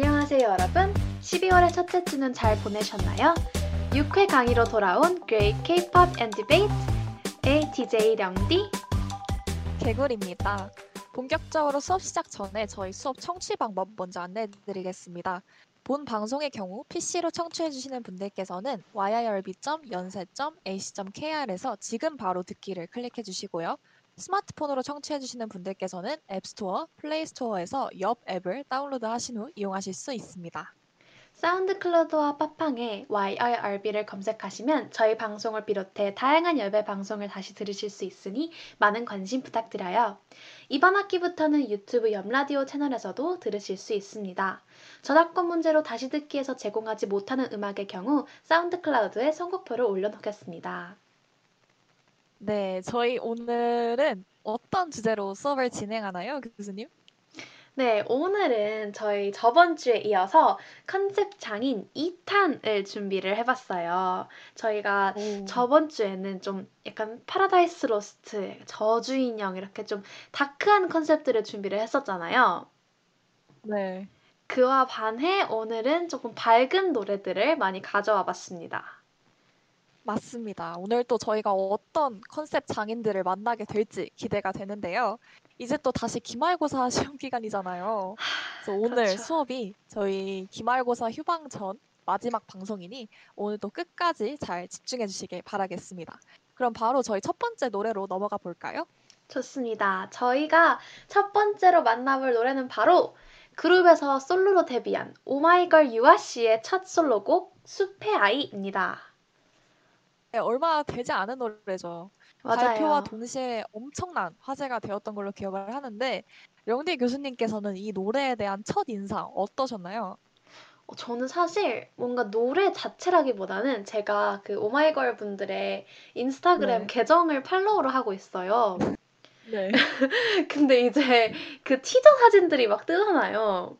안녕하세요, 여러분. 12월의 첫째 주는 잘 보내셨나요? 6회 강의로 돌아온 Great K-pop and Debate의 DJ 령디. 개굴입니다. 본격적으로 수업 시작 전에 저희 수업 청취 방법 먼저 안내해드리겠습니다. 본 방송의 경우 PC로 청취해주시는 분들께서는 yirb.연세.ac.kr에서 지금 바로 듣기를 클릭해주시고요. 스마트폰으로 청취해주시는 분들께서는 앱스토어, 플레이스토어에서 옆 앱을 다운로드 하신 후 이용하실 수 있습니다. SoundCloud와 팟빵에 YIRB를 검색하시면 저희 방송을 비롯해 다양한 여배 방송을 다시 들으실 수 있으니 많은 관심 부탁드려요. 이번 학기부터는 유튜브 옆라디오 채널에서도 들으실 수 있습니다. 저작권 문제로 다시 듣기에서 제공하지 못하는 음악의 경우 SoundCloud에 선곡표를 올려놓겠습니다. 네, 저희 오늘은 어떤 주제로 수업을 진행하나요, 교수님? 네, 오늘은 저희 저번 주에 이어서 컨셉 장인 2탄을 준비를 해봤어요. 저희가 오. 저번 주에는 좀 약간 Paradise Lost, 저주인형 이렇게 좀 dark한 컨셉들을 준비를 했었잖아요. 네. 그와 반해 오늘은 조금 밝은 노래들을 많이 가져와 봤습니다. 맞습니다. 오늘 또 저희가 어떤 컨셉 장인들을 만나게 될지 기대가 되는데요. 이제 또 다시 기말고사 시험 기간이잖아요. 그래서 오늘 그렇죠. 수업이 저희 기말고사 휴방 전 마지막 방송이니 오늘도 끝까지 잘 집중해 주시길 바라겠습니다. 그럼 바로 저희 첫 번째 노래로 넘어가 볼까요? 좋습니다. 저희가 첫 번째로 만나볼 노래는 바로 그룹에서 솔로로 데뷔한 오마이걸 유아 씨의 첫 솔로곡 숲의 아이입니다. 네, 얼마 되지 않은 노래죠. 맞아요. 발표와 동시에 엄청난 화제가 되었던 걸로 기억을 하는데 영디 교수님께서는 이 노래에 대한 첫 인상 어떠셨나요? 어, 저는 사실 뭔가 노래 자체라기보다는 제가 그 오마이걸 분들의 인스타그램 네. 계정을 팔로우를 하고 있어요. 네. 근데 이제 그 티저 사진들이 막 뜨잖아요.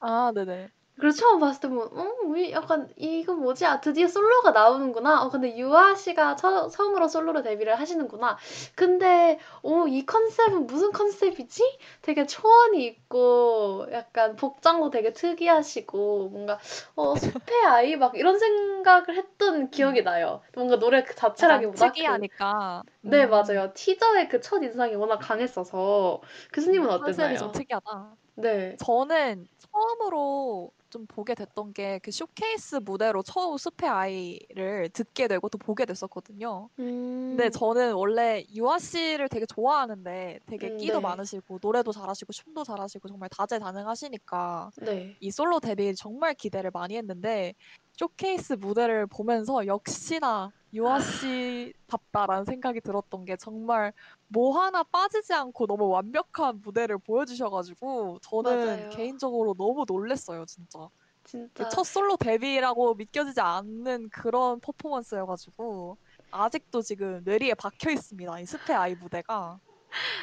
아, 네네. 그래서 처음 봤을 때 뭐, 어, 왜 약간 이거 뭐지? 아, 드디어 솔로가 나오는구나. 어, 근데 유아 씨가 처, 처음으로 솔로로 데뷔를 하시는구나. 근데 어, 이 컨셉은 무슨 컨셉이지? 되게 초원이 있고 약간 복장도 되게 특이하시고 뭔가 어, 숲의 아이 막 이런 생각을 했던 기억이 나요. 뭔가 노래 그 자체라기보다 그- 특이하니까. 네, 음, 맞아요. 티저의 그 첫 인상이 워낙 강했어서 교수님은 컨셉이 어땠나요? 좀 특이하다. 네. 저는 처음으로 좀 보게 됐던 게 그 쇼케이스 무대로 처음 숲의 아이를 듣게 되고 또 보게 됐었거든요. 음, 근데 저는 원래 유아 씨를 되게 좋아하는데 되게 음, 끼도 네. 많으시고 노래도 잘하시고 춤도 잘하시고 정말 다재다능하시니까 네. 이 솔로 데뷔 정말 기대를 많이 했는데 쇼케이스 무대를 보면서 역시나 유아 씨답다라는 생각이 들었던 게 정말 뭐 하나 빠지지 않고 너무 완벽한 무대를 보여주셔가지고 저는 맞아요. 개인적으로 너무 놀랬어요 진짜 진짜 그첫 솔로 데뷔라고 믿겨지지 않는 그런 퍼포먼스여가지고 아직도 지금 뇌리에 박혀 있습니다 이 숲의 아이 무대가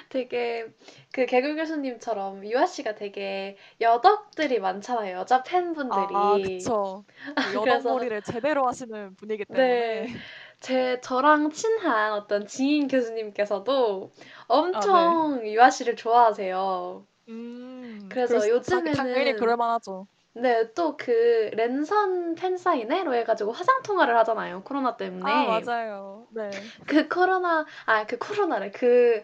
되게 그 개굴 교수님처럼 유아 씨가 되게 여덕들이 많잖아요. 여자 팬분들이. 아그 그래서- 여덕머리를 제대로 하시는 분이기 네. 때문에 제 저랑 친한 어떤 지인 교수님께서도 엄청 유아 씨를 좋아하세요. 음, 그래서 그럴 요즘에는- 당연히 그럴 만하죠. 네, 또 그 랜선 팬사인회로 해가지고 화상 통화를 하잖아요. 코로나 때문에. 아, 맞아요. 네. 그 코로나, 아, 그 코로나래. 그,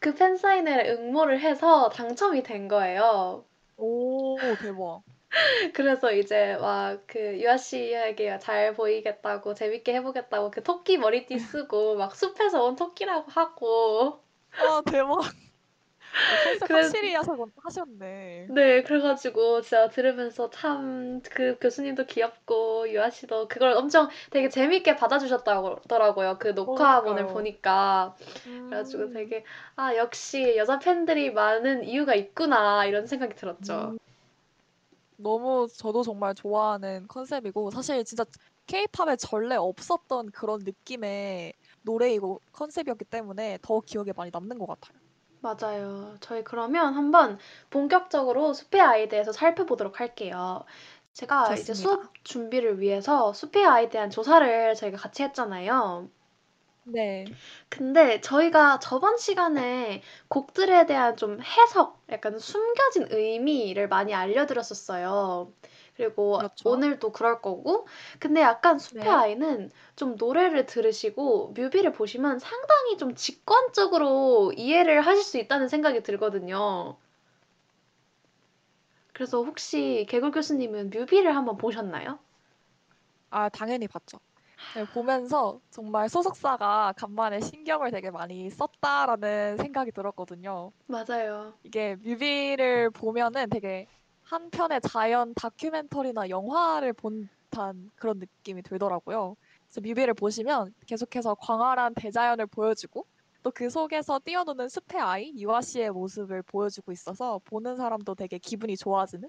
그 팬사인회를 응모를 해서 당첨이 된 거예요. 오, 대박. 그래서 이제 막 그 유아 씨에게 잘 보이겠다고 재밌게 해보겠다고 그 토끼 머리띠 쓰고 막 숲에서 온 토끼라고 하고 아, 대박. 컨셉 그래서- 확실히 하셔, 하셨네. 네 그래가지고 진짜 들으면서 참 그 교수님도 귀엽고 유아 씨도 그걸 엄청 되게 재밌게 받아주셨더라고요 그 녹화본을 그러니까요. 보니까 그래가지고 음, 되게 아 역시 여자 팬들이 많은 이유가 있구나 이런 생각이 들었죠. 음, 너무 저도 정말 좋아하는 컨셉이고, 사실 진짜 케이팝에 전례 없었던 그런 느낌의 노래이고 컨셉이었기 때문에 더 기억에 많이 남는 것 같아요. 맞아요. 저희 그러면 한번 본격적으로 숲의 아이에 대해서 살펴보도록 할게요. 제가 이제 좋습니다. 수업 준비를 위해서 숲의 아이에 대한 조사를 저희가 같이 했잖아요. 네. 근데 저희가 저번 시간에 곡들에 대한 좀 해석, 약간 숨겨진 의미를 많이 알려드렸었어요. 그리고 그렇죠. 오늘도 그럴 거고. 근데 약간 숲의 네. 아이는 좀 노래를 들으시고 뮤비를 보시면 상당히 좀 직관적으로 이해를 하실 수 있다는 생각이 들거든요. 그래서 혹시 개굴 교수님은 뮤비를 한번 보셨나요? 아, 당연히 봤죠. 네, 보면서 정말 소속사가 간만에 신경을 되게 많이 썼다라는 생각이 들었거든요. 맞아요. 이게 뮤비를 보면은 되게 한 편의 자연 다큐멘터리나 영화를 본 듯한 그런 느낌이 들더라고요. 그래서 뮤비를 보시면 계속해서 광활한 대자연을 보여주고 또 그 속에서 뛰어노는 숲의 아이 유아 씨의 모습을 보여주고 있어서 보는 사람도 되게 기분이 좋아지는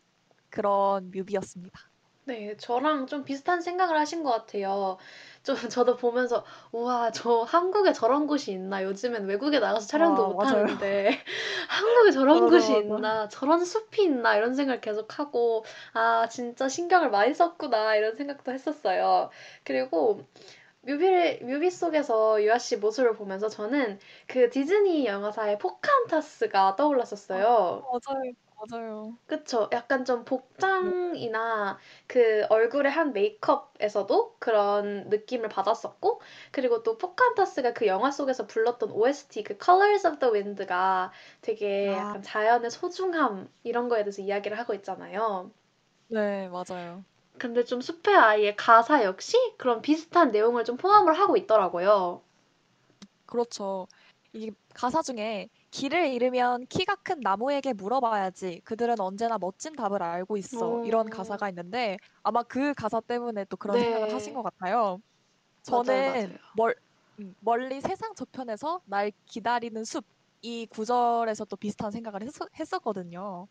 그런 뮤비였습니다. 네, 저랑 좀 비슷한 생각을 하신 것 같아요. 좀 저도 보면서, 우와, 저 한국에 저런 곳이 있나? 요즘엔 외국에 나가서 촬영도 아, 못 맞아요. 하는데, 한국에 저런 맞아, 곳이 맞아. 있나? 저런 숲이 있나? 이런 생각을 계속 하고, 아, 진짜 신경을 많이 썼구나. 이런 생각도 했었어요. 그리고 뮤비, 뮤비 속에서 유아 씨 모습을 보면서 저는 그 디즈니 영화사의 포카한타스가 아, 떠올랐었어요. 맞아요. 맞아요. 그쵸. 약간 좀 네. 복장이나 그 얼굴에 한 메이크업에서도 그런 느낌을 받았었고, 그리고 또 포카한타스가 그 영화 속에서 불렀던 OST, 그 Colors of the Wind가 되게 아, 약간 자연의 소중함, 이런 거에 대해서 이야기를 하고 있잖아요. 네, 맞아요. 근데 좀 숲의 아이의 가사 역시 그런 비슷한 내용을 좀 포함을 하고 있더라고요. 그렇죠. 이 가사 중에 길을 잃으면 키가 큰 나무에게 물어봐야지. 그들은 언제나 멋진 답을 알고 있어. 이런 오, 가사가 있는데 아마 그 가사 때문에 또 그런 생각을 하신 것 네. 같아요. 맞아요, 저는 맞아요. 멀, 음, 멀리 세상 저편에서 날 기다리는 숲. 이 구절에서 또 비슷한 생각을 했, 했었거든요.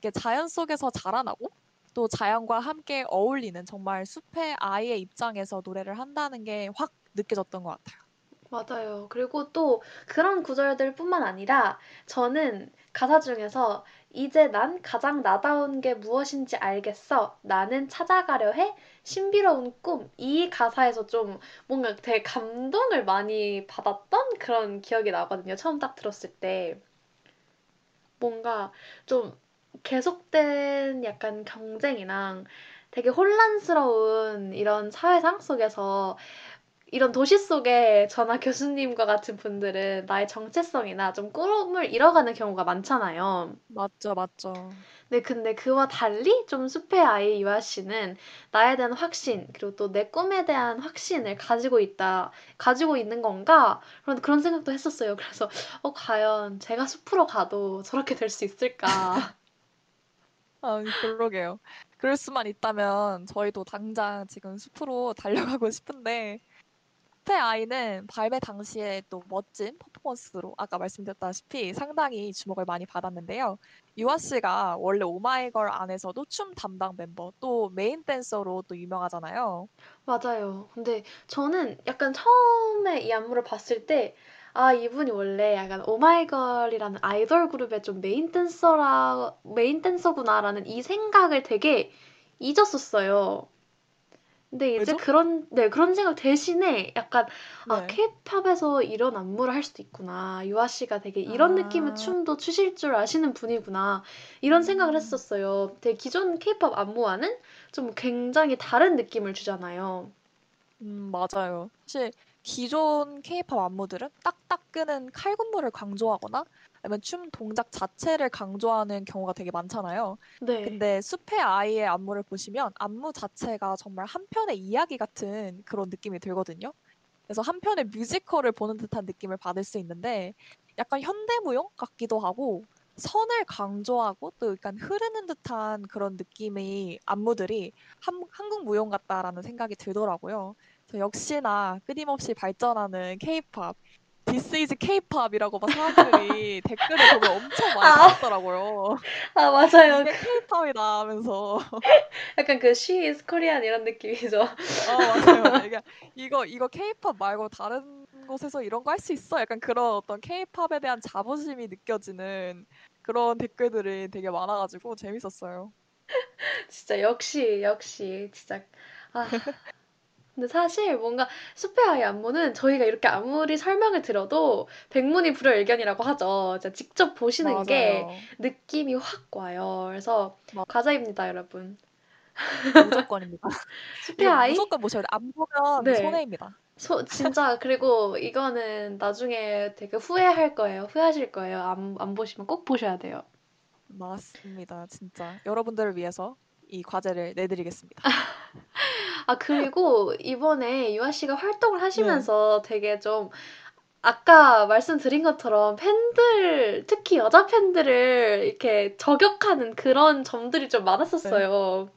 이게 자연 속에서 자라나고 또 자연과 함께 어울리는 정말 숲의 아이의 입장에서 노래를 한다는 게 확 느껴졌던 것 같아요. 맞아요. 그리고 또 그런 구절들뿐만 아니라 저는 가사 중에서 이제 난 가장 나다운 게 무엇인지 알겠어. 나는 찾아가려 해. 신비로운 꿈. 이 가사에서 좀 뭔가 되게 감동을 많이 받았던 그런 기억이 나거든요. 처음 딱 들었을 때. 뭔가 좀 계속된 약간 경쟁이랑 되게 혼란스러운 이런 사회상 속에서 이런 도시 속에 저나 교수님과 같은 분들은 나의 정체성이나 좀 꿈을 잃어가는 경우가 많잖아요. 맞죠, 맞죠. 네, 근데 그와 달리 좀 숲의 아이 유아 씨는 나에 대한 확신, 그리고 또 내 꿈에 대한 확신을 가지고 있다, 가지고 있는 건가? 그런, 그런 생각도 했었어요. 그래서, 어, 과연 제가 숲으로 가도 저렇게 될 수 있을까? 아, 그러게요. 그럴 수만 있다면 저희도 당장 지금 숲으로 달려가고 싶은데, 숲의 아이는 발매 당시에 또 멋진 퍼포먼스로 아까 말씀드렸다시피 상당히 주목을 많이 받았는데요. 유아 씨가 원래 오마이걸 안에서도 춤 담당 멤버, 또 메인 댄서로 또 유명하잖아요. 맞아요. 근데 저는 약간 처음에 이 안무를 봤을 때, 아, 이분이 원래 약간 오마이걸이라는 아이돌 그룹의 좀 메인 댄서라, 메인 댄서구나라는 이 생각을 되게 잊었었어요. 근데 이제 왜죠? 그런, 네, 그런 생각 대신에 약간, 아, 네. 케이팝에서 이런 안무를 할 수도 있구나. 유아 씨가 되게 이런 느낌의 아, 춤도 추실 줄 아시는 분이구나. 이런 생각을 음, 했었어요. 되게 기존 케이팝 안무와는 좀 굉장히 다른 느낌을 주잖아요. 음, 맞아요. 사실 기존 케이팝 안무들은 딱딱 끄는 칼군무를 강조하거나 아니면 춤 동작 자체를 강조하는 경우가 되게 많잖아요. 네. 근데 숲의 아이의 안무를 보시면 안무 자체가 정말 한 편의 이야기 같은 그런 느낌이 들거든요. 그래서 한 편의 뮤지컬을 보는 듯한 느낌을 받을 수 있는데 약간 현대무용 같기도 하고 선을 강조하고 또 약간 흐르는 듯한 그런 느낌의 안무들이 한, 한국 무용 같다라는 생각이 들더라고요. 역시나 끊임없이 발전하는 케이팝, This is K-팝이라고 막 사람들이 댓글을 보면 엄청 많이 아, 달았더라고요. 아, 맞아요. 이게 K-팝이다 하면서. 약간 그 She is Korean 이런 느낌이죠. 어, 맞아요, 맞아요. 이게 이거 이거 케이팝 말고 다른 곳에서 이런 거 할 수 있어? 약간 그런 어떤 케이팝에 대한 자부심이 느껴지는 그런 댓글들이 되게 많아가지고 재밌었어요. 진짜 역시, 역시, 진짜. 아, 근데 사실 뭔가 숲의 아이 안무는 저희가 이렇게 아무리 설명을 들어도 백문이 불여일견이라고 하죠. 직접 보시는 게 맞아요. 느낌이 확 와요. 그래서 맞- 과자입니다, 여러분. 무조건입니다. 숲의 아이? 무조건 보셔야 돼. 안 보면 네. 손해입니다. 소, 진짜 그리고 이거는 나중에 되게 후회할 거예요. 후회하실 거예요. 안, 안 보시면 꼭 보셔야 돼요. 맞습니다. 진짜 여러분들을 위해서 이 과제를 내드리겠습니다. 아, 그리고 이번에 유아 씨가 활동을 네. 하시면서 되게 좀 아까 말씀드린 것처럼 팬들, 특히 여자 팬들을 이렇게 저격하는 그런 점들이 좀 많았었어요.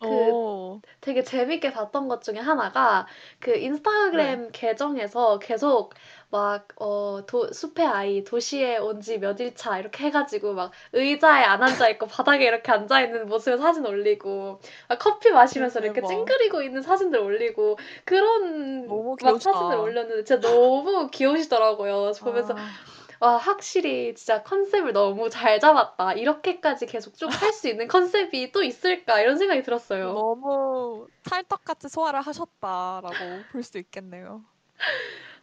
그 오, 되게 재밌게 봤던 것 중에 하나가 그 인스타그램 계정에서 계속 막, 어, 도, 숲의 아이, 도시에 온 지 몇 일 차 이렇게 해가지고 막 의자에 안 앉아있고 바닥에 이렇게 앉아있는 모습의 사진 올리고 막 커피 마시면서 이렇게 대박. 찡그리고 있는 사진들 올리고 그런 막. 사진을 올렸는데 진짜 너무 귀여우시더라고요. 보면서 아, 와, 확실히 진짜 컨셉을 너무 잘 잡았다. 이렇게까지 계속 쭉 할 수 있는 컨셉이 또 있을까? 이런 생각이 들었어요. 너무 찰떡같이 소화를 하셨다라고 볼 수 있겠네요.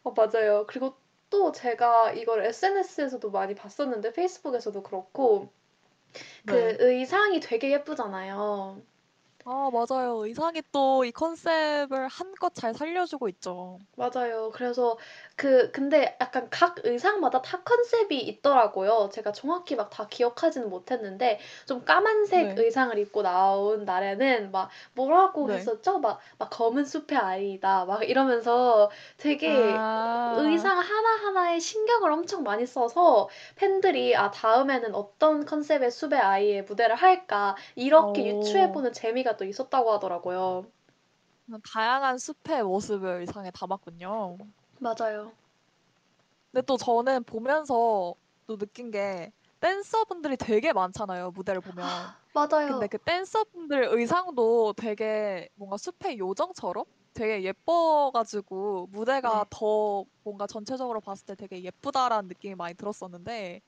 어, 맞아요. 그리고 또 제가 이걸 SNS에서도 많이 봤었는데, 페이스북에서도 그렇고, 그 네. 의상이 되게 예쁘잖아요. 아, 맞아요. 의상이 또 이 컨셉을 한껏 잘 살려주고 있죠. 맞아요. 그래서 그 근데 약간 각 의상마다 다 컨셉이 있더라고요. 제가 정확히 막 다 기억하지는 못했는데 좀 까만색 네. 의상을 입고 나온 날에는 막 뭐라고 네. 했었죠? 막, 막 검은 숲의 아이다. 막 이러면서 되게 아, 의상 하나하나에 신경을 엄청 많이 써서 팬들이 아 다음에는 어떤 컨셉의 숲의 아이의 무대를 할까 이렇게 오. 유추해보는 재미가 또 있었다고 하더라고요. 다양한 숲의 모습을 의상에 담았군요. 맞아요. 근데 또 저는 보면서 또 느낀 게 댄서분들이 되게 많잖아요, 무대를 보면. 맞아요. 근데 그 댄서분들 의상도 되게 뭔가 숲의 요정처럼 되게 예뻐가지고 무대가 네. 더 뭔가 전체적으로 봤을 때 되게 예쁘다라는 느낌이 많이 들었었는데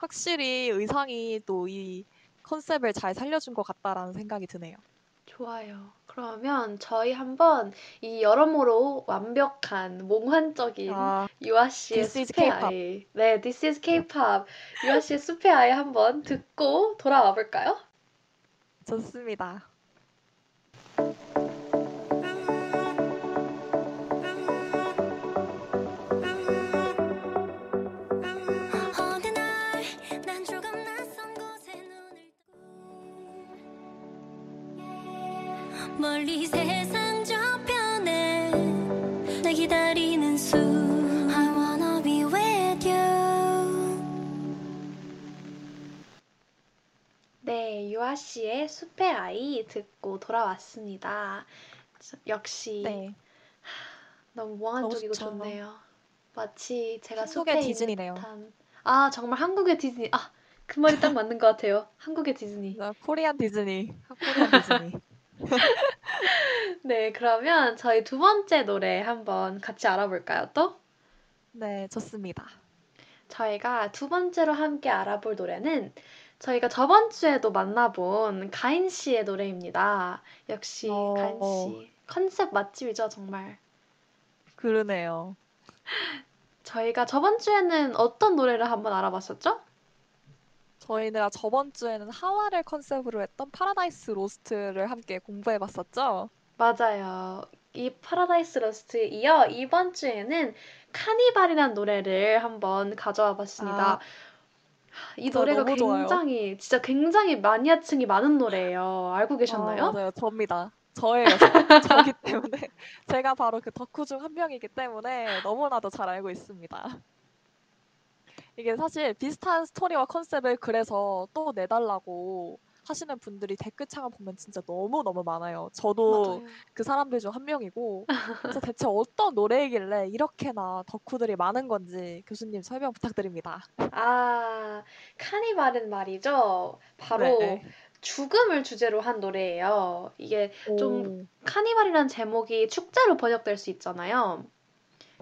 확실히 의상이 또 이 컨셉을 잘 살려준 것 같다라는 생각이 드네요. 좋아요. 그러면 저희 한번 이 여러모로 완벽한 몽환적인 아, 유아 씨의 This is 숲의 K-pop. 아이. 네, This is K-pop. 유아 씨의 숲의 아이 한번 듣고 돌아와 볼까요? 좋습니다. 멀리 세상 저편에 날 기다리는 숲 I wanna be with you 네, 유아 씨의 숲의 아이 듣고 돌아왔습니다. 저- 역시 네, 너무 몽환적이고. 좋네요. 마치 제가 한국의 숲에 디즈니네요. 있는 듯한 아, 정말 한국의 디즈니. 아, 그 말이 딱 맞는 것 같아요. 한국의 디즈니. 나 코리안 디즈니, 코리안 디즈니. 네, 그러면 저희 두 번째 노래 한번 같이 알아볼까요, 또? 네, 좋습니다. 저희가 두 번째로 함께 알아볼 노래는 저희가 저번 주에도 만나본 가인 씨의 노래입니다. 역시 어. 가인 씨. 컨셉 맛집이죠, 정말. 그러네요. 저희가 저번 주에는 어떤 노래를 한번 알아봤었죠? 저희가 저번 주에는 하와를 컨셉으로 했던 Paradise Lost를 함께 공부해 봤었죠. 맞아요. 이 Paradise Lost에 이어 이번 주에는 카니발이라는 노래를 한번 가져와 봤습니다. 아, 이저 노래가 너무 좋아요. 굉장히, 진짜 굉장히 마니아층이 많은 노래예요. 알고 아, 계셨나요? 맞아요. 접니다. 저예요. 저. 저기 때문에 제가 바로 그 덕후 중 한 명이기 때문에 너무나도 잘 알고 있습니다. 이게 사실 비슷한 스토리와 컨셉을 그래서 또 내달라고 하시는 분들이 댓글창을 보면 진짜 너무너무 많아요. 저도 맞아요. 그 사람들 중 한 명이고 그래서 대체 어떤 노래이길래 이렇게나 덕후들이 많은 건지 교수님 설명 부탁드립니다. 아, 카니발은 말이죠. 바로 네. 죽음을 주제로 한 노래예요. 이게 좀 오, 카니발이라는 제목이 축제로 번역될 수 있잖아요.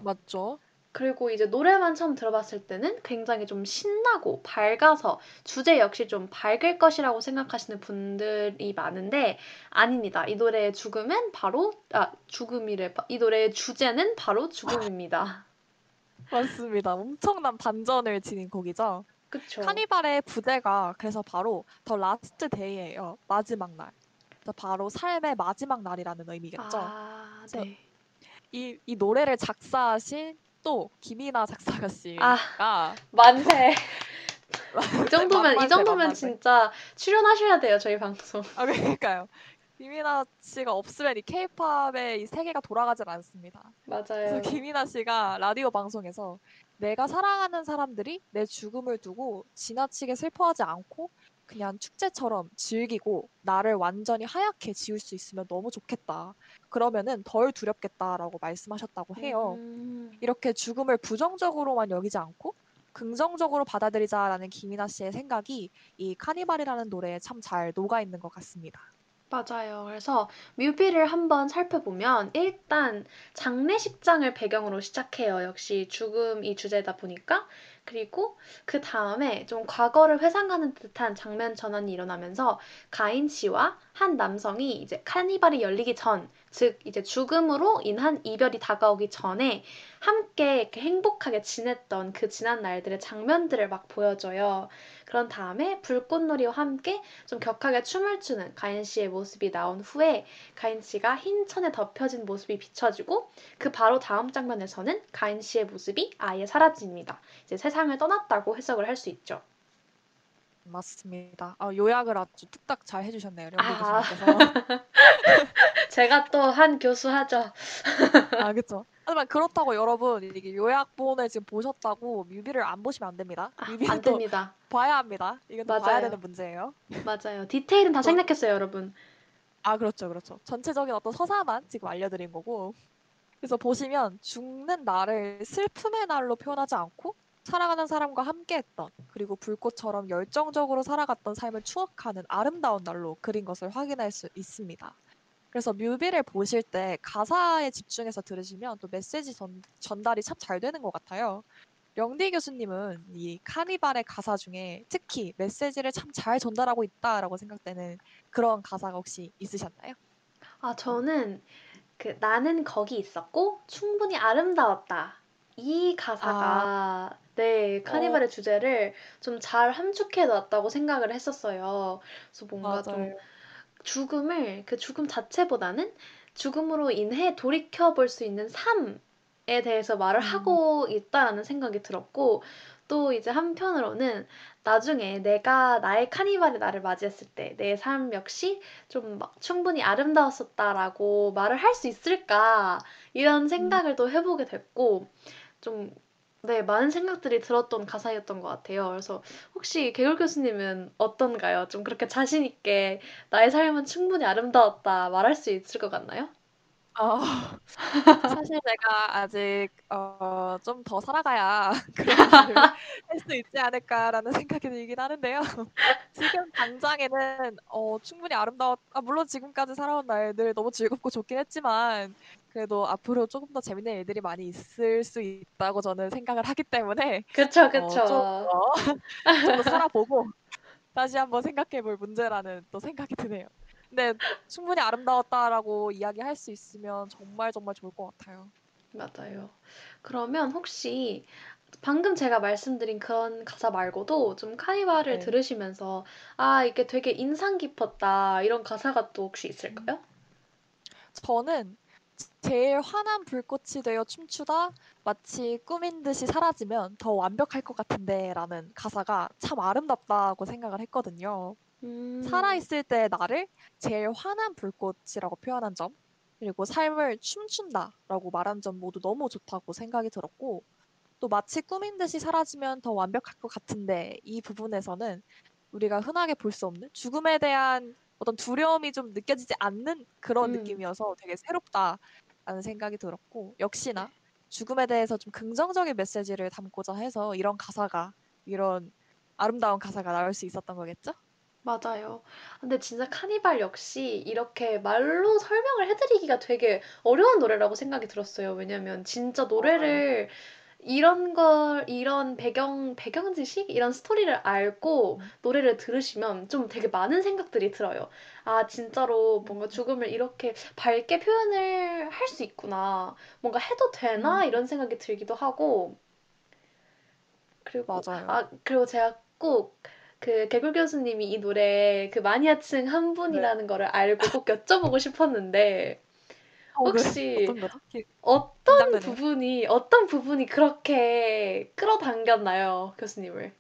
맞죠? 그리고 이제 노래만 처음 들어봤을 때는 굉장히 좀 신나고 밝아서 주제 역시 좀 밝을 것이라고 생각하시는 분들이 많은데 아닙니다. 이 노래의 죽음은 바로 아 죽음이래. 이 노래의 주제는 바로 죽음입니다. 맞습니다. 엄청난 반전을 지닌 곡이죠. 그쵸? 카니발의 부제가 그래서 바로 The Last Day예요. 마지막 날. 바로 삶의 마지막 날이라는 의미겠죠. 아, 네. 이, 이 노래를 작사하신 또 김이나 작사가 씨가 만세. 이 정도면 이 만만세, 정도면 만만세. 진짜 출연하셔야 돼요 저희 방송. 아 그러니까요. 김이나 씨가 없으면 이 케이팝의 이 세계가 돌아가질 않습니다. 맞아요. 그래서 김이나 씨가 라디오 방송에서 내가 사랑하는 사람들이 내 죽음을 두고 지나치게 슬퍼하지 않고 그냥 축제처럼 즐기고 나를 완전히 하얗게 지울 수 있으면 너무 좋겠다. 그러면은 덜 두렵겠다라고 말씀하셨다고 해요. 음, 이렇게 죽음을 부정적으로만 여기지 않고 긍정적으로 받아들이자라는 김이나 씨의 생각이 이 카니발이라는 노래에 참 잘 녹아 있는 것 같습니다. 맞아요. 그래서 뮤비를 한번 살펴보면 일단 장례식장을 배경으로 시작해요. 역시 죽음이 주제다 보니까. 그리고 그 다음에 좀 과거를 회상하는 듯한 장면 전환이 일어나면서 가인 씨와 한 남성이 이제 카니발이 열리기 전, 즉 이제 죽음으로 인한 이별이 다가오기 전에 함께 이렇게 행복하게 지냈던 그 지난 날들의 장면들을 막 보여줘요. 그런 다음에 불꽃놀이와 함께 좀 격하게 춤을 추는 가인 씨의 모습이 나온 후에 가인 씨가 흰 천에 덮여진 모습이 비춰지고 그 바로 다음 장면에서는 가인 씨의 모습이 아예 사라집니다. 이제 세상 을 떠났다고 해석을 할 수 있죠. 맞습니다. 아, 요약을 아주 뚝딱 잘 해주셨네요, 아. 제가 또 한 교수 하죠. 아, 그쵸. 하지만 그렇다고 여러분, 이게 요약본을 지금 보셨다고 뮤비를 안 보시면 안 됩니다. 아, 안또 됩니다. 봐야 합니다. 이건 또 봐야 맞아요. 되는 문제예요. 맞아요. 디테일은 다 저- 생략했어요, 여러분. 아, 그렇죠, 그렇죠. 전체적인 어떤 서사만 지금 알려드린 거고. 그래서 보시면 죽는 날을 슬픔의 날로 표현하지 않고 사랑하는 사람과 함께했던 그리고 불꽃처럼 열정적으로 살아갔던 삶을 추억하는 아름다운 날로 그린 것을 확인할 수 있습니다. 그래서 뮤비를 보실 때 가사에 집중해서 들으시면 또 메시지 전, 전달이 참 잘 되는 것 같아요. 영디 교수님은 이 카니발의 가사 중에 특히 메시지를 참 잘 전달하고 있다라고 생각되는 그런 가사가 혹시 있으셨나요? 아, 저는 그 나는 거기 있었고 충분히 아름다웠다. 이 가사가 네, 카니발의 주제를 좀 잘 함축해 놨다고 생각을 했었어요. 그래서 뭔가 좀 죽음을 그 죽음 자체보다는 죽음으로 인해 돌이켜 볼 수 있는 삶에 대해서 말을 음. 하고 있다라는 생각이 들었고 또 이제 한편으로는 나중에 내가 나의 카니발의 날을 맞이했을 때 내 삶 역시 좀막 충분히 아름다웠었다라고 말을 할 수 있을까 이런 생각을 또 해보게 됐고 좀 네, 많은 생각들이 들었던 가사였던 것 같아요. 그래서 혹시 개굴 교수님은 어떤가요? 좀 그렇게 자신 있게 나의 삶은 충분히 아름다웠다 말할 수 있을 것 같나요? 어, 사실 제가 아직 어, 좀 더 살아가야 그런 말을 할 수 있지 않을까라는 생각이 들긴 하는데요. 지금 당장에는 어, 충분히 아름다웠, 아, 물론 지금까지 살아온 날들 너무 즐겁고 좋긴 했지만 그래도 앞으로 조금 더 재밌는 일들이 많이 있을 수 있다고 저는 생각을 하기 때문에 그쵸, 어, 그쵸. 좀 더, 좀더 살아보고 다시 한번 생각해 볼 문제라는 또 생각이 드네요. 근데 충분히 아름다웠다라고 이야기할 수 있으면 정말 정말 좋을 것 같아요. 맞아요. 그러면 혹시 방금 제가 말씀드린 그런 가사 말고도 좀 카니발을 네. 들으시면서 아, 이게 되게 인상 깊었다 이런 가사가 또 혹시 있을까요? 저는 제일 환한 불꽃이 되어 춤추다 마치 꿈인 듯이 사라지면 더 완벽할 것 같은데 라는 가사가 참 아름답다고 생각을 했거든요. 음, 살아있을 때 나를 제일 환한 불꽃이라고 표현한 점, 그리고 삶을 춤춘다라고 말한 점 모두 너무 좋다고 생각이 들었고, 또 마치 꿈인 듯이 사라지면 더 완벽할 것 같은데 이 부분에서는 우리가 흔하게 볼 수 없는 죽음에 대한 어떤 두려움이 좀 느껴지지 않는 그런 음. 느낌이어서 되게 새롭다라는 생각이 들었고, 역시나 죽음에 대해서 좀 긍정적인 메시지를 담고자 해서 이런 가사가, 이런 아름다운 가사가 나올 수 있었던 거겠죠? 맞아요. 근데 진짜 카니발 역시 이렇게 말로 설명을 해드리기가 되게 어려운 노래라고 생각이 들었어요. 왜냐면 진짜 노래를 이런 걸 이런 배경 배경 지식 이런 스토리를 알고 음. 노래를 들으시면 좀 되게 많은 생각들이 들어요. 아 진짜로 뭔가 음. 죽음을 이렇게 밝게 표현을 할 수 있구나. 뭔가 해도 되나 음. 이런 생각이 들기도 하고 그리고 맞아요. 아 그리고 제가 꼭 그 개굴 교수님이 이 노래 그 마니아층 한 네. 분이라는 거를 알고 꼭 여쭤보고 싶었는데 어, 네. 혹시? 기- 어떤. 부분이 어떤 부분이 그렇게 끌어당겼나요, 교수님을?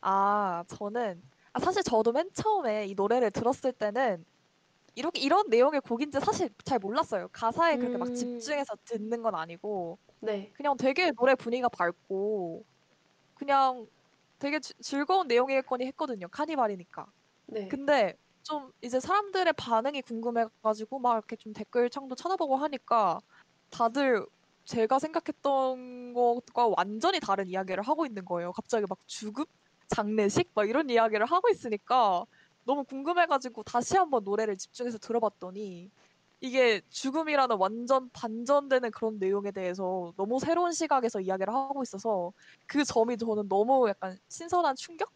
아, 저는 아, 사실 저도 맨 처음에 이 노래를 들었을 때는 이렇게 이런 내용의 곡인지 사실 잘 몰랐어요. 가사에 그렇게 막 음. 집중해서 듣는 건 아니고 네. 그냥 되게 노래 분위기가 밝고 그냥 되게 지- 즐거운 내용이겠거니 했거든요. 카니발이니까. 네. 근데 좀 이제 사람들의 반응이 궁금해가지고 막 이렇게 좀 댓글창도 찾아보고 하니까 다들 제가 생각했던 것과 완전히 다른 이야기를 하고 있는 거예요. 갑자기 막 죽음? 장례식? 막 이런 이야기를 하고 있으니까 너무 궁금해가지고 다시 한번 노래를 집중해서 들어봤더니 이게 죽음이라는 완전 반전되는 그런 내용에 대해서 너무 새로운 시각에서 이야기를 하고 있어서 그 점이 저는 너무 약간 신선한 충격?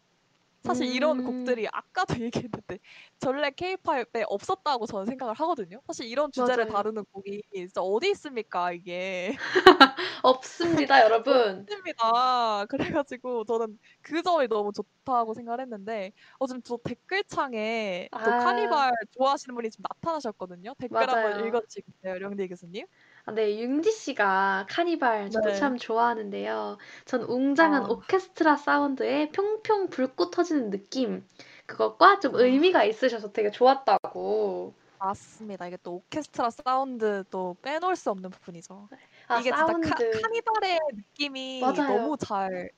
사실 이런 음. 곡들이 아까도 얘기했는데 전래 케이팝에 없었다고 저는 생각을 하거든요. 사실 이런 주제를 맞아요. 다루는 곡이 진짜 어디 있습니까 이게 없습니다, 여러분. 없습니다. 그래가지고 저는 그 점이 너무 좋다고 생각을 했는데 어 지금 또 댓글창에 또 아. 카니발 좋아하시는 분이 지금 나타나셨거든요. 댓글 한번 맞아요. 읽어주시겠어요, 령디 교수님? 아, 네, 융지 씨가 카니발 저도 네. 참 좋아하는데요. 전 웅장한 아. 오케스트라 사운드에 펑펑 불꽃 터지는 느낌 그것과 좀 아. 의미가 있으셔서 되게 좋았다고. 맞습니다. 이게 또 오케스트라 사운드도 빼놓을 수 없는 부분이죠. 아, 이게 사운드. 진짜 카, 카니발의 느낌이 맞아요. 너무 잘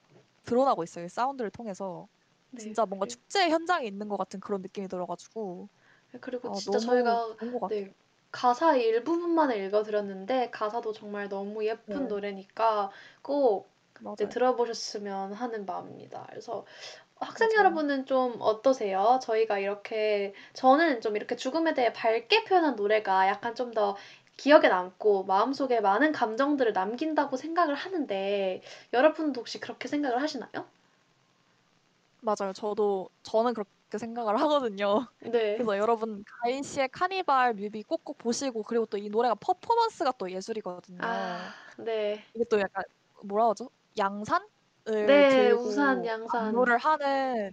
드러나고 있어요. 이 사운드를 통해서. 네, 진짜 뭔가 네. 축제 현장에 있는 것 같은 그런 느낌이 들어가지고 그리고 아, 진짜 저희가 좋은 것 같아요. 네, 가사 일부분만을 읽어드렸는데 가사도 정말 너무 예쁜 네. 노래니까 꼭 맞아요. 네, 들어보셨으면 하는 마음입니다. 그래서 학생 맞아요. 여러분은 좀 어떠세요? 저희가 이렇게 저는 좀 이렇게 죽음에 대해 밝게 표현한 노래가 약간 좀 더 기억에 남고 마음속에 많은 감정들을 남긴다고 생각을 하는데 여러분도 혹시 그렇게 생각을 하시나요? 맞아요. 저도 저는 그렇게 생각을 하거든요. 네. 그래서 여러분 가인 씨의 카니발 뮤비 꼭꼭 보시고 그리고 또 이 노래가 퍼포먼스가 또 예술이거든요. 아, 네. 이게 또 약간 뭐라 하죠? 양산을 네, 들고 우산, 양산. 안무를 하는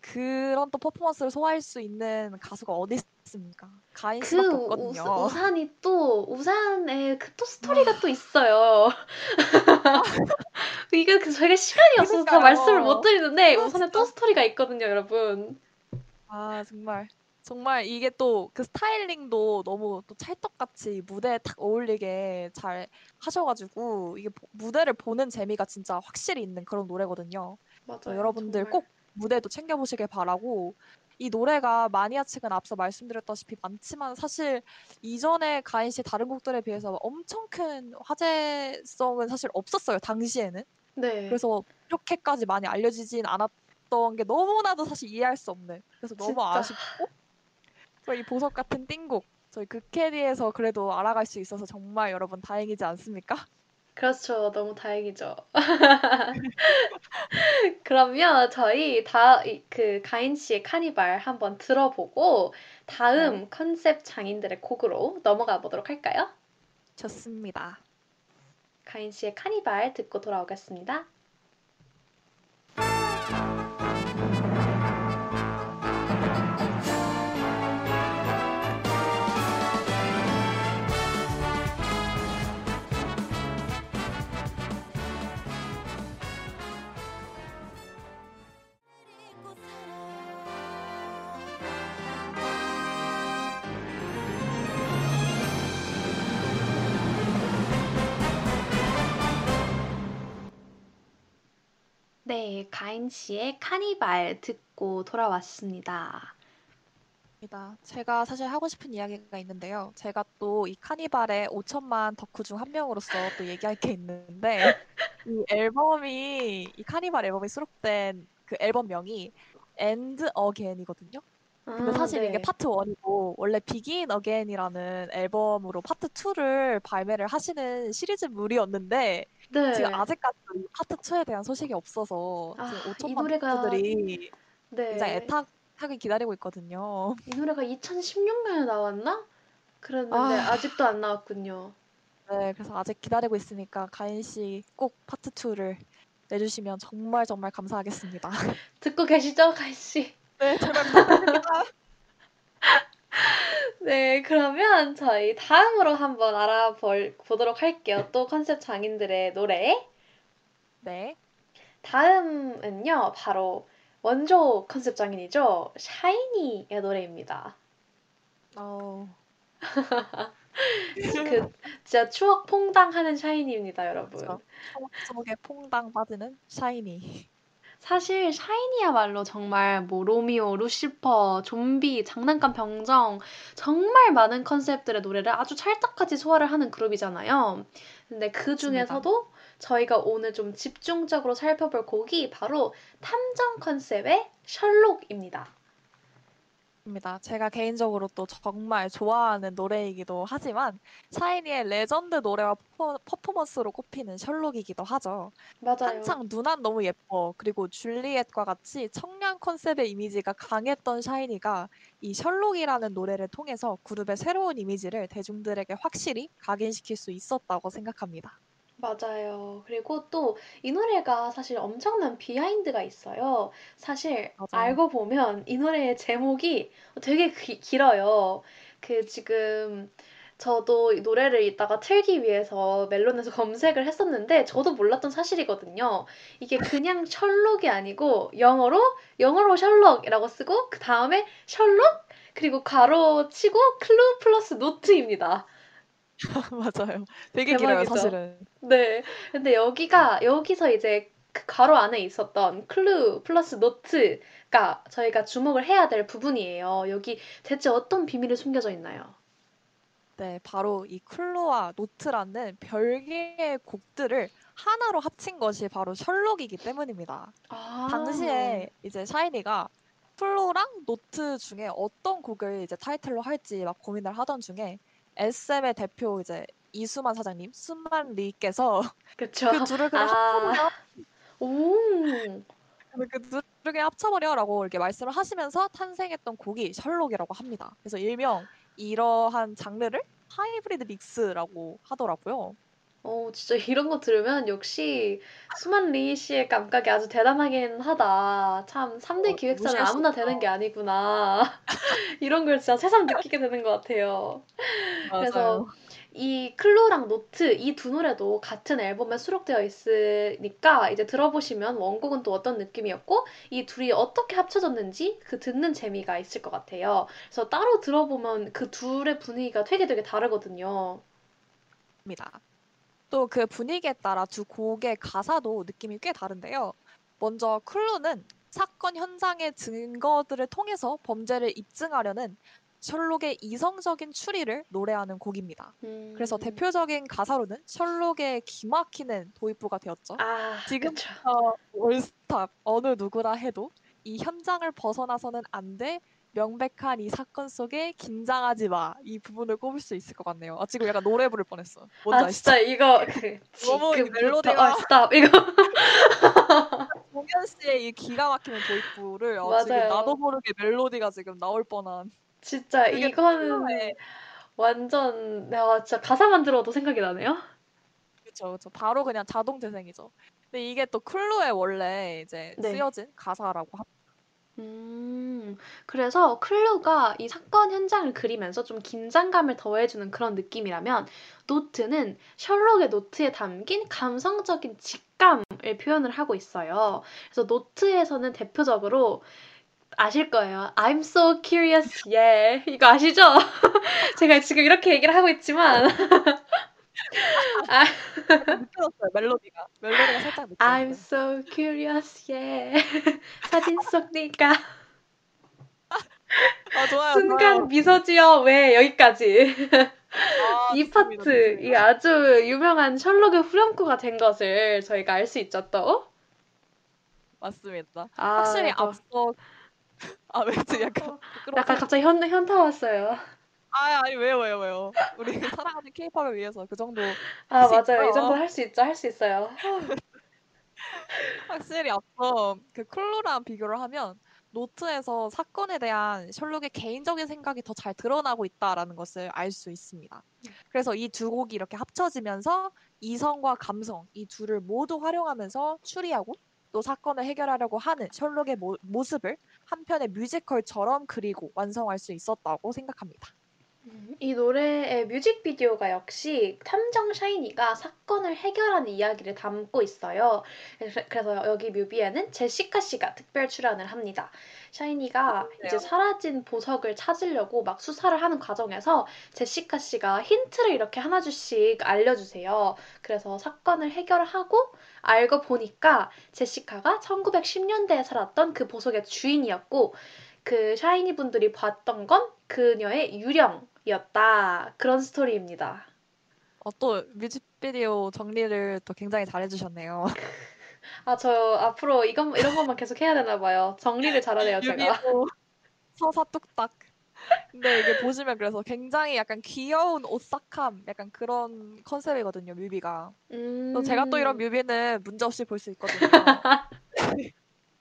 그런 또 퍼포먼스를 소화할 수 있는 가수가 어디 있습니까? 가인 그 씨밖에 우, 없거든요. 우, 우산이 또 우산에 그 또 스토리가 또 있어요. 이게 그 저희가 시간이 없어서 다. 말씀을 못 드리는데 아, 우산에 또 진짜. 스토리가 있거든요, 여러분. 아 정말 정말 이게 또 그 스타일링도 너무 또 찰떡같이 무대에 딱 어울리게 잘 하셔 가지고 이게 보- 무대를 보는 재미가 진짜 확실히 있는 그런 노래거든요. 그래서 맞아요. 여러분들 정말. 꼭 무대도 챙겨 보시길 바라고 이 노래가 마니아층은 앞서 말씀드렸다시피 많지만 사실 이전에 가인 씨 다른 곡들에 비해서 엄청 큰 화제성은 사실 없었어요 당시에는. 네. 그래서 이렇게까지 많이 알려지진 않았 던 게 너무나도 사실 이해할 수 없는. 그래서 너무 진짜. 아쉽고 저희 보석 같은 띵곡 저희 극캐리에서 그래도 알아갈 수 있어서 정말 여러분 다행이지 않습니까? 그렇죠. 너무 다행이죠. 그러면 저희 다 그 가인 씨의 카니발 한번 들어보고 다음 네. 컨셉 장인들의 곡으로 넘어가 보도록 할까요? 좋습니다. 가인 씨의 카니발 듣고 돌아오겠습니다. 네, 가인 씨의 카니발 듣고 돌아왔습니다. 제가 사실 하고 싶은 이야기가 있는데요. 제가 또 이 카니발의 5천만 덕후 중 한 명으로서 또 얘기할 게 있는데 이 앨범이 이 카니발 앨범이 수록된 그 앨범명이 End Again이거든요. 근데 아, 사실 이게 네. 파트 1이고 원래 Begin Again이라는 앨범으로 파트 2를 발매를 하시는 시리즈물이었는데 네. 지금 아직까지 이 파트 2에 대한 소식이 없어서 아, 지금 이 5천만 노래가- 팬들이 네. 굉장히 애타하게 기다리고 있거든요. 이 노래가 2016년에 나왔나? 그랬는데 아. 아... 직도 안 나왔군요. 네, 그래서 아직 기다리고 있으니까 가인 씨 꼭 파트 2를 내주시면 정말 정말 감사하겠습니다. 듣고 계시죠, 가희 씨? 네, 제발 부탁드립니다. 네, 그러면 저희 다음으로 한번 알아보도록 할게요. 또 컨셉 장인들의 노래. 네, 다음은요, 바로 원조 컨셉 장인이죠. 샤이니의 노래입니다. 어, 그 진짜 추억 퐁당하는 샤이니입니다, 여러분. 추억 속에 퐁당 빠지는 샤이니. 사실 샤이니야말로 정말 뭐 로미오, 루시퍼, 좀비, 장난감 병정 정말 많은 컨셉들의 노래를 아주 찰떡같이 소화를 하는 그룹이잖아요. 근데 그. 중에서도 저희가 오늘 좀 집중적으로 살펴볼 곡이 바로 탐정 컨셉의 셜록입니다. 입니다. 제가 개인적으로 또 정말 좋아하는 노래이기도 하지만 샤이니의 레전드 노래와 퍼포, 퍼포먼스로 꼽히는 셜록이기도 하죠. 맞아요. 한창 누난 너무 예뻐 그리고 줄리엣과 같이 청량 컨셉의 이미지가 강했던 샤이니가 이 셜록이라는 노래를 통해서 그룹의 새로운 이미지를 대중들에게 확실히 각인시킬 수 있었다고 생각합니다. 맞아요. 그리고 또 이 노래가 사실 엄청난 behind가 있어요. 사실 맞아요. 알고 보면 이 노래의 제목이 되게 기- 길어요. 그 지금 저도 이 노래를 이따가 틀기 위해서 멜론에서 검색을 했었는데 저도 몰랐던 사실이거든요. 이게 그냥 셜록이 아니고 영어로 영어로 셜록이라고 쓰고 그 다음에 셜록 그리고 괄호 치고 Clue plus Note입니다. 맞아요. 되게 길어요, 대박이죠. 사실은. 네. 근데 여기가, 여기서 이제 그 괄호 안에 있었던 Clue 플러스 Note가 저희가 주목을 해야 될 부분이에요. 여기 대체 어떤 비밀이 숨겨져 있나요? 네, 바로 이 Clue와 Note라는 별개의 곡들을 하나로 합친 것이 바로 셜록이기 때문입니다. 아. 당시에 이제 샤이니가 Clue랑 Note 중에 어떤 곡을 이제 타이틀로 할지 막 고민을 하던 중에 SM의 대표 이제 이수만 사장님, 수만 리께서 그쵸. 그 둘을 그냥 아. 합쳐버려, 오. 그 둘을 그냥 합쳐버려라고 이렇게 말씀을 하시면서 탄생했던 곡이 셜록이라고 합니다. 그래서 일명 이러한 장르를 하이브리드 믹스라고 하더라고요. 어, 진짜 이런 거 들으면 역시 수만 리 씨의 감각이 아주 대단하긴 하다. 참, 3대 어, 기획사는 아무나. 되는 게 아니구나. 이런 걸 진짜 새삼 느끼게 되는 것 같아요. 그래서 이 Clue랑 Note 이 두 노래도 같은 앨범에 수록되어 있으니까 이제 들어보시면 원곡은 또 어떤 느낌이었고 이 둘이 어떻게 합쳐졌는지 그 듣는 재미가 있을 것 같아요. 그래서 따로 들어보면 그 둘의 분위기가 되게 되게 다르거든요. 입니다. 또 그 분위기에 따라 두 곡의 가사도 느낌이 꽤 다른데요. 먼저 Clue는 사건 현장의 증거들을 통해서 범죄를 입증하려는 셜록의 이성적인 추리를 노래하는 곡입니다. 음. 그래서 대표적인 가사로는 셜록의 기막히는 도입부가 되었죠. 아 지금 그쵸. 어, all stop 어느 누구라 해도 이 현장을 벗어나서는 안 돼 명백한 이 사건 속에 긴장하지 마 이 부분을 꼽을 수 있을 것 같네요. 아 지금 약간 노래 부를 뻔했어. 뭔지 아 아시죠? 진짜 이거 그 너무 이 지금부터 멜로디가- all stop 이거 종현 씨의 이 기가 막히는 도입부를 어, 지금. 나도 모르게 멜로디가 지금 나올 뻔한 진짜 이거는 필요해. 완전 내가 진짜 가사만 들어도 생각이 나네요. 그렇죠, 그렇죠. 바로 그냥 자동 재생이죠. 근데 이게 또 클로의 원래 이제 네. 쓰여진 가사라고 합니다. 음, 그래서 클루가 이 사건 현장을 그리면서 좀 긴장감을 더해주는 그런 느낌이라면 노트는 셜록의 노트에 담긴 감성적인 직감을 표현을 하고 있어요. 그래서 노트에서는 대표적으로 아실 거예요. I'm so curious, yeah. 이거 아시죠? 제가 지금 이렇게 얘기를 하고 있지만 느껴졌어요 멜로디가 멜로디가 살짝 I'm 느껴졌어요. so curious, yeah. 사진 속 네가 아 좋아요. 순간 좋아요. 미소 지어 왜 여기까지 아, 이 좋습니다, 파트 좋습니다. 이 아주 유명한 셜록의 후렴구가 된 것을 저희가 알 수 있죠 또 맞습니다. 아, 확실히 저- 앞서 아 왠지 약간. 약간 갑자기 현, 현타 왔어요. 아 아니 왜요 왜요 왜요. 우리 사랑하는 케이팝을 위해서 그 정도 아, 할수 맞아요. 이. 정도 할수 있죠. 할 수 있어요. 확실히 앞서 그 클로랑 비교를 하면 노트에서 사건에 대한 셜록의 개인적인 생각이 더 잘 드러나고 있다라는 것을 알 수 있습니다. 그래서 이 두 곡이 이렇게 합쳐지면서 이성과 감성 이 둘을 모두 활용하면서 추리하고 또 사건을 해결하려고 하는 셜록의 모, 모습을 한 편의 뮤지컬처럼 그리고 완성할 수 있었다고 생각합니다. 음, 이 노래의 뮤직비디오가 역시 탐정 샤이니가 사건을 해결하는 이야기를 담고 있어요. 그래서- 여기 뮤비에는 제시카 씨가 특별 출연을 합니다. 샤이니가 이제 사라진 보석을 찾으려고 막 수사를 하는 과정에서 제시카 씨가 힌트를 이렇게 하나둘씩 알려주세요. 그래서 사건을 해결하고 알고 보니까 제시카가 1910년대에 살았던 그 보석의 주인이었고 그 샤이니 분들이 봤던 건 그녀의 유령이었다. 그런 스토리입니다. 어, 또 뮤직비디오 정리를 또 굉장히 잘해주셨네요. 아, 저 앞으로 이건 이런 것만 계속 해야 되나 봐요. 정리를 잘하네요, 제가. 서사 뚝딱. 근데 이게 보시면 그래서 굉장히 약간 귀여운 오싹함, 약간 그런 컨셉이거든요, 뮤비가. 음. 또 제가 또 이런 뮤비는 문제없이 볼 수 있거든요.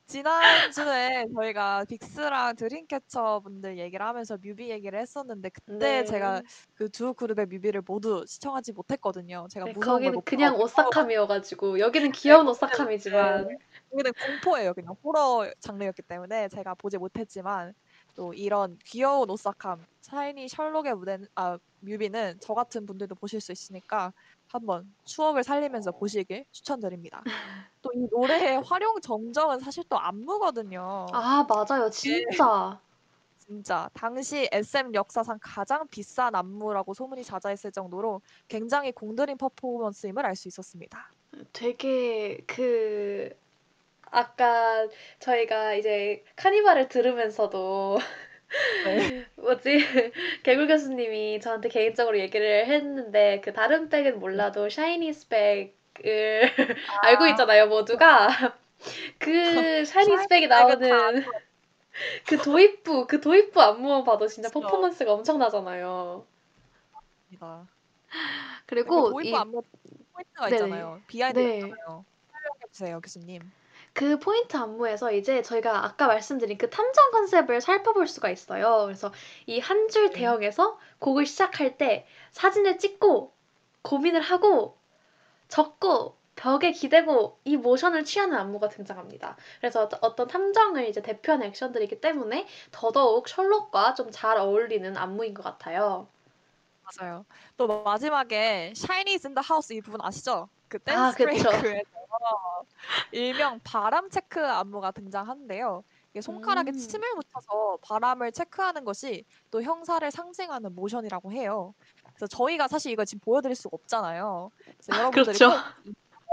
지난주에 저희가 빅스랑 드림캐쳐 분들 얘기를 하면서 뮤비 얘기를 했었는데 그때 네. 제가 그두 그룹의 뮤비를 모두 시청하지 못했거든요. 제가 네, 무서운 걸 거기는 못 그냥. 오싹함이어가지고 여기는 귀여운 오싹함이지만 여기는 공포예요. 그냥 호러 장르였기 때문에 제가 보지 못했지만 또 이런 귀여운 오싹함, 샤이니 셜록의 무대 아 뮤비는 저 같은 분들도 보실 수 있으니까 한번 추억을 살리면서 보시길 추천드립니다. 또 이 노래의 활용 정정은 사실 또 안무거든요. 아 맞아요, 진짜. 진짜 당시 SM 역사상 가장 비싼 안무라고 소문이 자자했을 정도로 굉장히 공들인 퍼포먼스임을 알 수 있었습니다. 되게 그 아까 저희가 이제 카니발을 들으면서도 네. 뭐지 개굴 교수님이 저한테 개인적으로 얘기를 했는데 그 다른 back은 몰라도 SHINee's back을 알고 있잖아요 모두가 그 SHINee's back에 나오는 그 도입부 그 도입부 안무만 봐도 진짜 그쵸. 퍼포먼스가 엄청나잖아요. 입니다. 그리고 도입부 이 안무 포인트가 네네. 있잖아요. behind 네. 있잖아요. 설명해 주세요, 교수님. 그 포인트 안무에서 이제 저희가 아까 말씀드린 그 탐정 컨셉을 살펴볼 수가 있어요. 그래서 이 한줄 네. 대형에서 곡을 시작할 때 사진을 찍고 고민을 하고 적고 벽에 기대고 이 모션을 취하는 안무가 등장합니다. 그래서 어떤- 탐정을 이제 대표하는 액션들이기 때문에 더더욱 셜록과 좀 잘 어울리는 안무인 것 같아요. 맞아요. 또 마지막에 in the house 이 부분 아시죠? 그 아, 댄스 그쵸. 브레이크에서 일명 바람 체크 안무가 등장하는데요. 이게 손가락에 음. 침을 묻혀서 바람을 체크하는 것이 또 형사를 상징하는 모션이라고 해요. 그래서 저희가 사실 이걸 지금 보여드릴 수가 없잖아요. 그래서 여러분들이 그렇죠.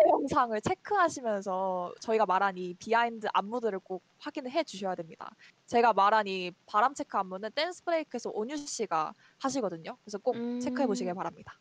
영상을 체크하시면서 저희가 말한 이 behind 안무들을 꼭 확인을 해 주셔야 됩니다. 제가 말한 이 바람 체크 안무는 댄스 브레이크에서 온유 씨가 하시거든요. 그래서 꼭 체크해 보시길 음. 바랍니다.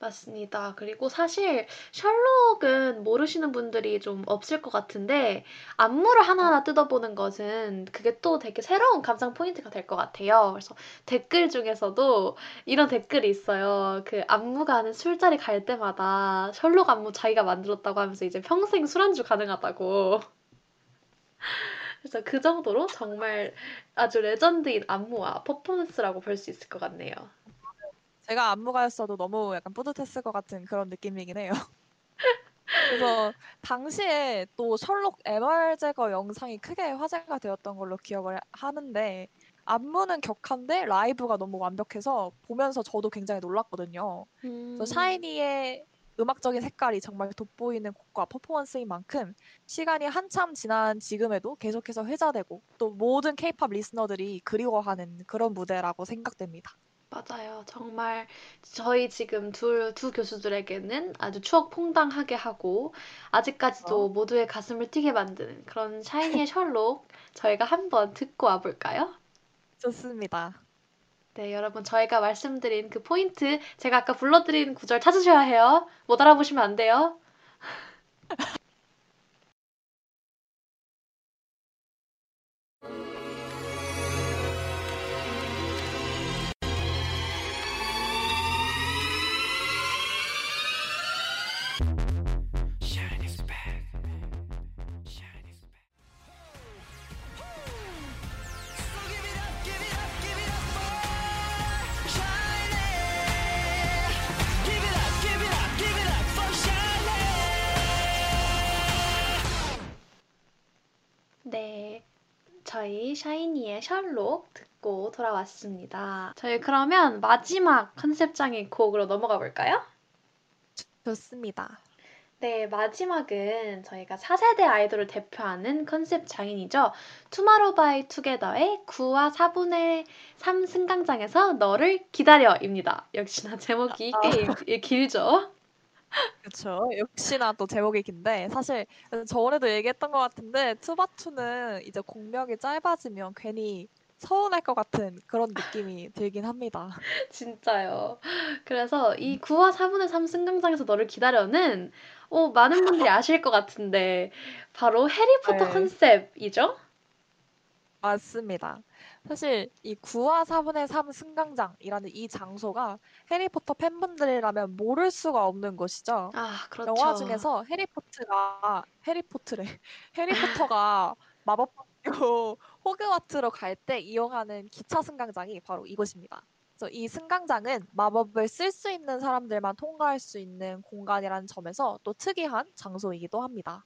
맞습니다. 그리고 사실 셜록은 모르시는 분들이 좀 없을 것 같은데 안무를 하나하나 뜯어보는 것은 그게 또 되게 새로운 감상 포인트가 될 것 같아요. 그래서 댓글 중에서도 이런 댓글이 있어요. 그 안무가는 술자리 갈 때마다 셜록 안무 자기가 만들었다고 하면서 이제 평생 술안주 가능하다고. 그래서 그 정도로 정말 아주 레전드인 안무와 퍼포먼스라고 볼 수 있을 것 같네요. 제가 안무가였어도 너무 약간 뿌듯했을 것 같은 그런 느낌이긴 해요. 그래서 당시에 또 셜록 MR 제거 영상이 크게 화제가 되었던 걸로 기억을 하는데 안무는 격한데 라이브가 너무 완벽해서 보면서 저도 굉장히 놀랐거든요. 그래서 샤이니의 음악적인 색깔이 정말 돋보이는 곡과 퍼포먼스인 만큼 시간이 한참 지난 지금에도 계속해서 회자되고 또 모든 케이팝 리스너들이 그리워하는 그런 무대라고 생각됩니다. 맞아요. 정말 저희 지금 둘, 두 교수들에게는 아주 추억 퐁당하게 하고 아직까지도 어? 모두의 가슴을 뛰게 만드는 그런 샤이니의 셜록 저희가 한번 듣고 와볼까요? 좋습니다. 네, 여러분 저희가 말씀드린 그 포인트 제가 아까 불러드린 구절 찾으셔야 해요. 못 알아보시면 안 돼요. 셜록 듣고 돌아왔습니다. 저희 그러면 마지막 컨셉 장인의 곡으로 넘어가 볼까요? 좋습니다. 네, 마지막은 저희가 4세대 아이돌을 대표하는 컨셉 장인이죠. 투모로우 바이 투게더의 9와 4분의 3 승강장에서 너를 기다려입니다. 역시나 제목이 아. 꽤 길- 길죠. 그렇죠. 역시나 또 제목이 긴데 사실 저번에도 얘기했던 것 같은데 투바투는 이제 공명이 짧아지면 괜히 서운할 것 같은 그런 느낌이 들긴 합니다. 진짜요. 그래서 이 9와 4분의 3 승강장에서 너를 기다려는 어, 많은 분들이 아실 것 같은데 바로 해리포터 네. 컨셉이죠? 맞습니다. 사실 이 9와 4분의 3 승강장이라는 이 장소가 해리포터 팬분들이라면 모를 수가 없는 곳이죠. 아, 그렇죠. 영화 중에서 해리포터가 해리포터래 해리포터가 마법학교 호그와트로 갈 때 이용하는 기차 승강장이 바로 이곳입니다. 그래서 이 승강장은 마법을 쓸 수 있는 사람들만 통과할 수 있는 공간이라는 점에서 또 특이한 장소이기도 합니다.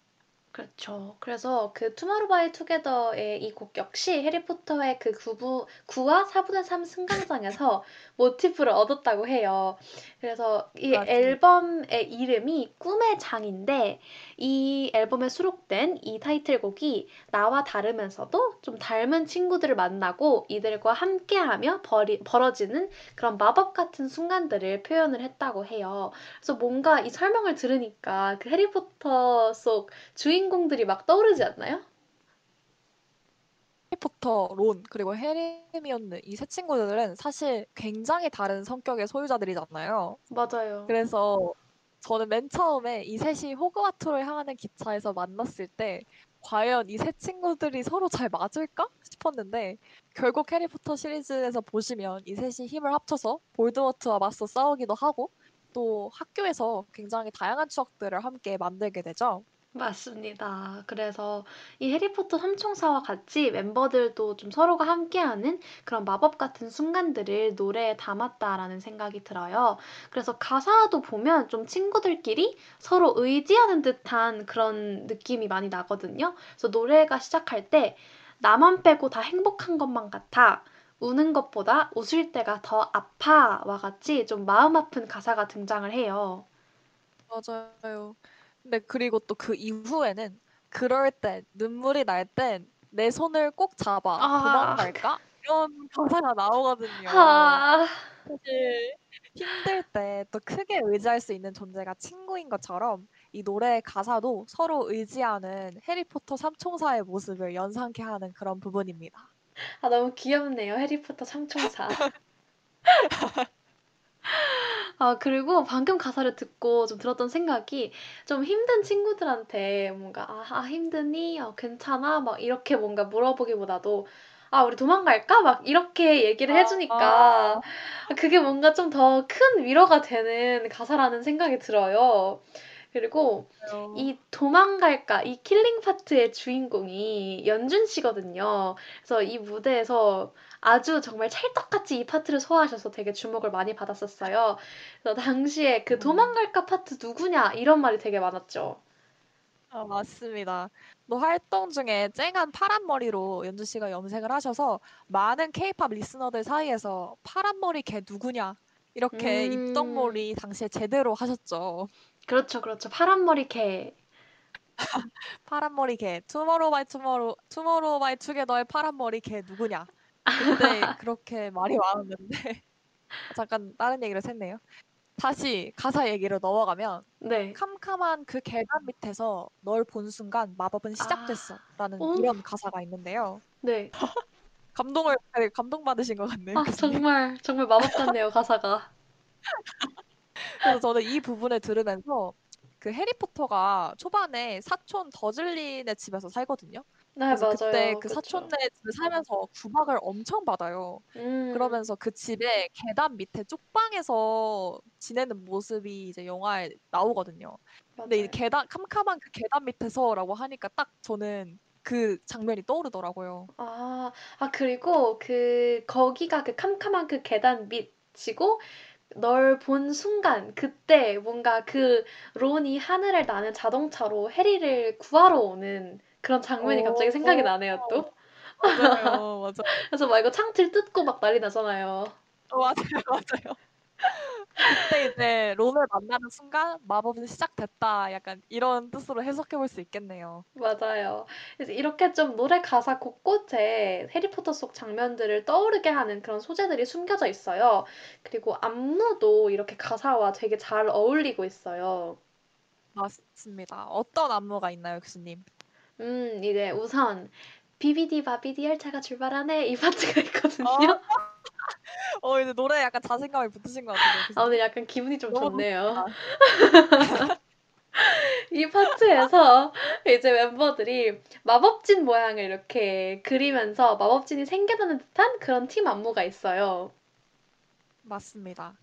그렇죠. 그래서 그 투마로바이 투게더의 이 곡 역시 해리포터의 그 9부, 9와 4분의 3 승강장에서 모티프를 얻었다고 해요. 그래서 이 맞습니다. 앨범의 이름이 꿈의 장인데 이 앨범에 수록된 이 타이틀곡이 나와 다르면서도 좀 닮은 친구들을 만나고 이들과 함께하며 벌이, 벌어지는 그런 마법 같은 순간들을 표현을 했다고 해요. 그래서 뭔가 이 설명을 들으니까 그 해리포터 속 주인 공들이 막 떠오르지 않나요? 해리포터, 론, 그리고 헤르미온느 이 세 친구들은 사실 굉장히 다른 성격의 소유자들이잖아요. 맞아요. 그래서 저는 맨 처음에 이 셋이 호그와트를 향하는 기차에서 만났을 때 과연 이 세 친구들이 서로 잘 맞을까 싶었는데 결국 해리포터 시리즈에서 보시면 이 셋이 힘을 합쳐서 볼드모트와 맞서 싸우기도 하고 또 학교에서 굉장히 다양한 추억들을 함께 만들게 되죠. 맞습니다. 그래서 이 해리포터 삼총사와 같이 멤버들도 좀 서로가 함께하는 그런 마법 같은 순간들을 노래에 담았다라는 생각이 들어요. 그래서 가사도 보면 좀 친구들끼리 서로 의지하는 듯한 그런 느낌이 많이 나거든요. 그래서 노래가 시작할 때 나만 빼고 다 행복한 것만 같아. 우는 것보다 웃을 때가 더 아파와 같이 좀 마음 아픈 가사가 등장을 해요. 맞아요. 근데 그리고 또 그 이후에는 그럴 땐 눈물이 날 땐 내 손을 꼭 잡아 아. 도망갈까? 이런 가사가 나오거든요. 아, 사실 힘들 때 또 크게 의지할 수 있는 존재가 친구인 것처럼 이 노래의 가사도 서로 의지하는 해리포터 삼총사의 모습을 연상케 하는 그런 부분입니다. 아, 너무 귀엽네요. 해리포터 삼총사. 아, 그리고 방금 가사를 듣고 좀 들었던 생각이 좀 힘든 친구들한테 뭔가, 아, 아, 힘드니? 어, 괜찮아? 막 이렇게 뭔가 물어보기보다도, 아, 우리 도망갈까? 막 이렇게 얘기를 해주니까, 그게 뭔가 좀 더 큰 위로가 되는 가사라는 생각이 들어요. 그리고 이 도망갈까 이 killing 파트의 주인공이 연준 씨거든요. 그래서 이 무대에서 아주 정말 찰떡같이 이 파트를 소화하셔서 되게 주목을 많이 받았었어요. 그래서 당시에 그 음. 도망갈까 파트 누구냐 이런 말이 되게 많았죠. 아, 맞습니다. 또 활동 중에 쨍한 파란 머리로 연준 씨가 염색을 하셔서 많은 케이팝 listener들 사이에서 파란 머리 걔 누구냐 이렇게 음. 입덕몰이 당시에 제대로 하셨죠. 그렇죠, 그렇죠. 파란 머리 걔. 파란 머리 걔 투모로우 바이 투모로우 투모로우 바이 투게더의 파란 머리 걔 누구냐 그때 그렇게 말이 많았는데 잠깐 다른 얘기를 했네요. 다시 가사 얘기로 넘어가면 네. 캄캄한 그 계단 밑에서 널 본 순간 마법은 시작됐어 라는 오. 이런 가사가 있는데요. 네. 감동을 되게 감동 받으신 것 같네요. 아. 정말 정말 마법 같네요, 가사가. 그래서 저는 이 부분을 들으면서 그 해리포터가 초반에 사촌 더즐린의 집에서 살거든요. 네, 맞아요. 그때 그 그쵸. 사촌네 집에 살면서 구박을 엄청 받아요. 음. 그러면서 그 집에 계단 밑에 쪽방에서 지내는 모습이 이제 영화에 나오거든요. 근데 이 맞아요. 계단 캄캄한 그 계단 밑에서라고 하니까 딱 저는 그 장면이 떠오르더라고요. 아, 아, 그리고 그, 거기가 그 캄캄한 그 계단 밑이고, 널 본 순간, 그때 뭔가 그 론이 하늘을 나는 자동차로 해리를 구하러 오는 그런 장면이 갑자기 생각이 나네요, 또. 맞아요, 맞아요. 그래서 막 이거 창틀 뜯고 막 난리 나잖아요. 어, 맞아요, 맞아요. 그때 이제 론을 만나는 순간 마법은 시작됐다. 약간 이런 뜻으로 해석해 볼 수 있겠네요. 맞아요. 그래서 이렇게 좀 노래 가사 곳곳에 해리포터 속 장면들을 떠오르게 하는 그런 소재들이 숨겨져 있어요. 그리고 안무도 이렇게 가사와 되게 잘 어울리고 있어요. 맞습니다. 어떤 안무가 있나요, 교수님? 음, 이제 우선 비비디 바비디 열차가 출발하네 이 파트가 있거든요. 어, 이제 노래 약간 자신감이 붙으신 것 같은데. 아. 오늘 약간 기분이 좀 좋네요. 이 파트에서 이제 멤버들이 마법진 모양을 이렇게 그리면서 마법진이 생겨나는 듯한 그런 팀 안무가 있어요. 맞습니다.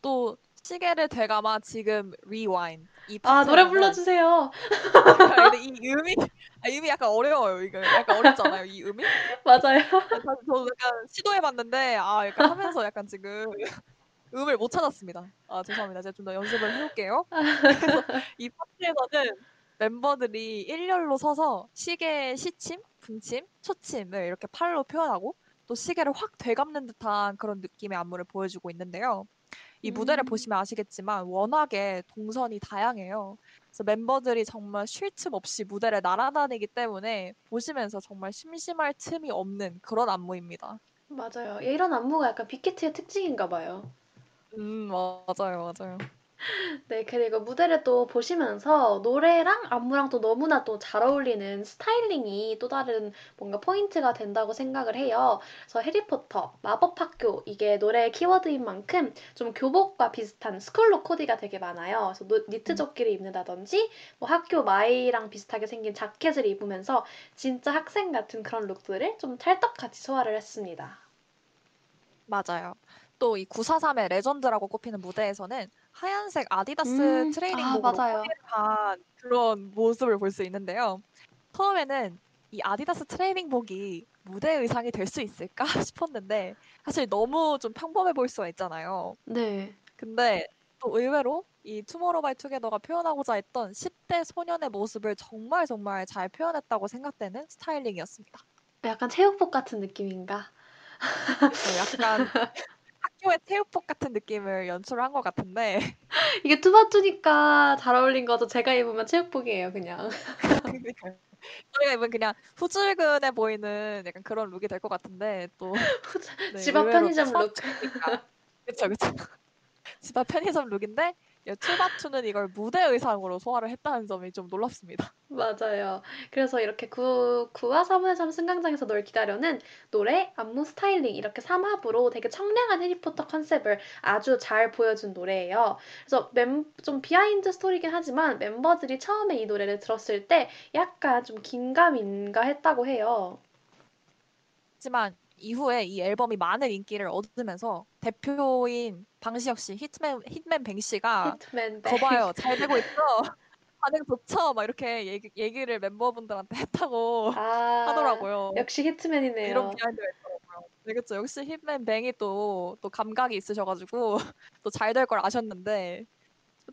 또 시계를 되감아 지금 rewind 이 아, 노래 불러주세요. 근데 이 음이 아, 음이 약간 어려워요. 이거 약간 어렵지 않아요? 이 음이? 맞아요. 사실 저도 약간 시도해봤는데 아 약간 하면서 약간 지금 음을 못 찾았습니다. 아 죄송합니다. 제가 좀 더 연습을 해볼게요. 그래서 이 파트에서는 멤버들이 일렬로 서서 시계의 시침, 분침, 초침을 이렇게 팔로 표현하고 또 시계를 확 되감는 듯한 그런 느낌의 안무를 보여주고 있는데요. 이 무대를 음. 보시면 아시겠지만 워낙에 동선이 다양해요. 그래서 멤버들이 정말 쉴 틈 없이 무대를 날아다니기 때문에 보시면서 정말 심심할 틈이 없는 그런 안무입니다. 맞아요. 이런 안무가 약간 빅히트의 특징인가 봐요. 음, 맞아요, 맞아요. 네, 그리고 무대를 또 보시면서 노래랑 안무랑 또 너무나 또 잘 어울리는 스타일링이 또 다른 뭔가 포인트가 된다고 생각을 해요. 그래서 해리포터, 마법학교, 이게 노래의 키워드인 만큼 좀 교복과 비슷한 school look 코디가 되게 많아요. 그래서 노- 니트 음. 조끼를 입는다든지, 뭐 학교 마이랑 비슷하게 생긴 자켓을 입으면서 진짜 학생 같은 그런 look들을 좀 찰떡같이 소화를 했습니다. 맞아요. 또 이 943의 레전드라고 꼽히는 무대에서는 하얀색 아디다스 음, 아, 트레이닝복으로 맞아요. 코디한 그런 모습을 볼 수 있는데요. 처음에는 이 아디다스 트레이닝복이 무대 의상이 될 수 있을까 싶었는데 사실 너무 좀 평범해 보일 수가 있잖아요. 네. 근데 또 의외로 이 투모로우바이투게더가 표현하고자 했던 10대 소년의 모습을 정말 정말 잘 표현했다고 생각되는 스타일링이었습니다. 약간 체육복 같은 느낌인가? 그래서 약간 학교의 체육복 같은 느낌을 연출한 것 같은데 이게 투바투니까 잘 어울린 거죠. 제가 입으면 체육복이에요, 그냥. 저희가 입은 그냥 후줄근해 보이는 약간 그런 룩이 될 것 같은데 또 네, 집앞 의외로 편의점 룩. 그쵸 그쵸 집앞 편의점 룩인데 투바투는 이걸 무대 의상으로 소화를 했다는 점이 좀 놀랍습니다. 맞아요. 그래서 이렇게 9, 9와 4분의 3 승강장에서 널 기다려는 노래, 안무 스타일링 이렇게 3합으로 되게 청량한 해리포터 컨셉을 아주 잘 보여준 노래예요. 그래서 멤, 좀 behind story긴 하지만 멤버들이 처음에 이 노래를 들었을 때 약간 좀 긴가민가 했다고 해요. 하지만 이후에 이 앨범이 많은 인기를 얻으면서 대표인 방시혁 씨, 히트맨 히트맨 뱅 씨가 히트맨 거 봐요 잘 되고 있어 반응 좋죠 막 이렇게 얘기, 얘기를 멤버분들한테 했다고 아, 하더라고요. 역시 히트맨이네요. 이런 behind가 있더라고요. 네, 그쵸. 역시 hitman 뱅이 또, 또 감각이 있으셔가지고 또 잘 될 걸 아셨는데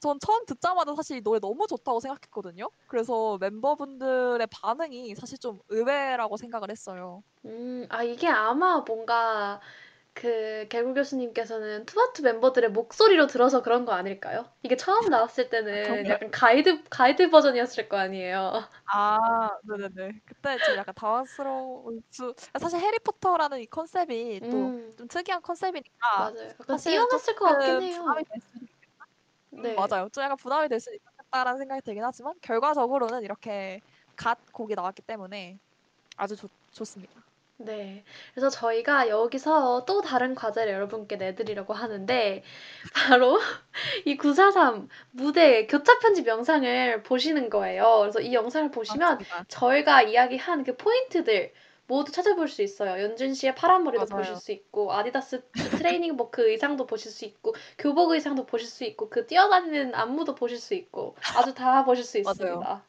전 처음 듣자마자 사실 이 노래 너무 좋다고 생각했거든요. 그래서 멤버분들의 반응이 사실 좀 의외라고 생각을 했어요. 음, 아, 이게 아마 뭔가 그 개구 교수님께서는 투바투 멤버들의 목소리로 들어서 그런 거 아닐까요? 이게 처음 나왔을 때는 그런가요? 약간 가이드, 가이드 버전이었을 거 아니에요. 아, 네네네. 그때 좀 약간 당황스러운 수. 사실 해리포터라는 이 컨셉이 또좀 음, 특이한 컨셉이니까 맞아요. 약간 뛰어났을 것 같긴 해요. 네. 맞아요. 좀 약간 부담이 될 수 있겠다라는 생각이 들긴 하지만 결과적으로는 이렇게 갓 곡이 나왔기 때문에 아주 좋, 좋습니다. 네. 그래서 저희가 여기서 또 다른 과제를 여러분께 내드리려고 하는데, 바로 이 943 무대 교차 편집 영상을 보시는 거예요. 그래서 이 영상을 보시면 맞습니다. 저희가 이야기한 그 포인트들 모두 찾아볼 수 있어요. 연준 씨의 파란 머리도 맞아요. 보실 수 있고, 아디다스 트레이닝 복 그 의상도 보실 수 있고, 교복 의상도 보실 수 있고, 그 뛰어다니는 안무도 보실 수 있고, 아주 다 보실 수. 있습니다.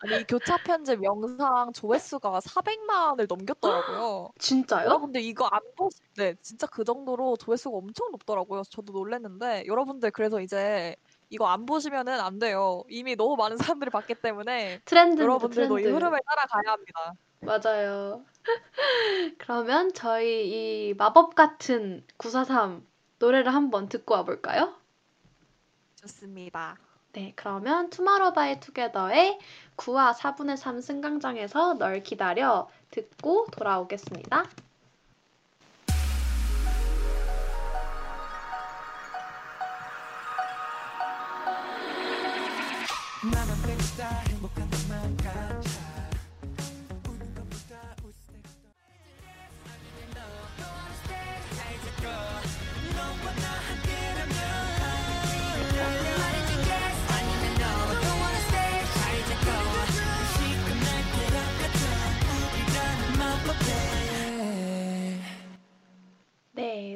아니 이 교차 편집 영상 조회수가 400만을 넘겼더라고요. 진짜요? 여러분들 이거 안 보실 네, 진짜 그 정도로 조회수가 엄청 높더라고요. 저도 놀랐는데 여러분들 그래서 이제 이거 안 보시면은 안 돼요. 이미 너무 많은 사람들이 봤기 때문에 트렌드입니다, 여러분들도 이 트렌드. 흐름을 따라가야 합니다. 맞아요. 그러면 저희 이 마법 같은 943 노래를 한번 듣고 와볼까요? 좋습니다. 네, 그러면 투마로우 바이 투게더의 9와 4분의 3 승강장에서 널 기다려 듣고 돌아오겠습니다.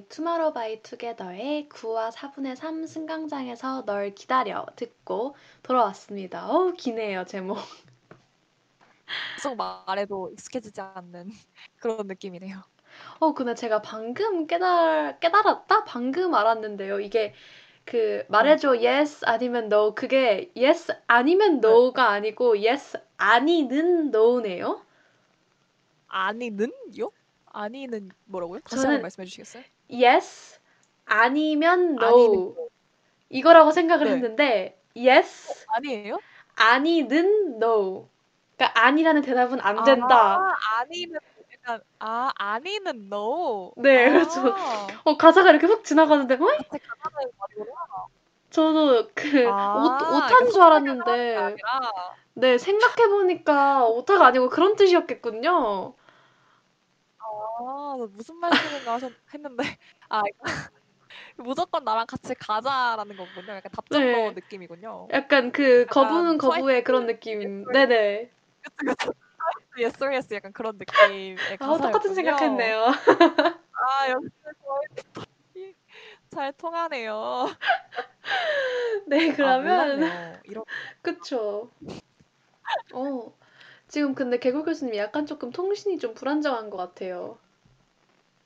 네, 투마로우 바이 투게더의 9와 4분의 3 승강장에서 널 기다려 듣고 돌아왔습니다. 어우, 기네요, 제목. 계속 말해도 익숙해지지 않는 그런 느낌이네요. 어, 근데 제가 방금 깨달, 깨달았다? 방금 알았는데요. 이게 그 말해줘 yes 아니면 no 그게 yes 아니면 no가 아니고 yes 아님 no네요. 아니는요? 아니는 뭐라고요? 다시 저는- 한번 말씀해 주시겠어요? Yes 아니면 no 아니는 이거라고 생각을 네. 했는데 yes 아니에요? 아니는 no. 그러니까 아니라는 대답은 안 된다. 아, 아니는 약간 아 아니는 no. 네, 아, 그래서 어, 가사가 이렇게 훅 지나가는데, 어? 저도 그 아, 오, 오타인 줄 알았는데, 네, 생각해 보니까 오타가 아니고 그런 뜻이었겠군요. 아, 나 무슨 말씀인가 하셨 했는데 아 무조건 나랑 같이 가자라는 거군요. 약간 답정너 네. 느낌이군요. 약간 그 약간 거부는 거부의 그런 느낌. 네네. 그쵸 그쵸. yes or yes 약간 그런 느낌의 아, 가사였군요. 똑같은 생각했네요. 아 역시 저희 잘 통하네요. 네, 아, 그러면. 이런 그쵸. 어, 지금 근데 개굴 교수님 약간 조금 통신이 좀 불안정한 것 같아요.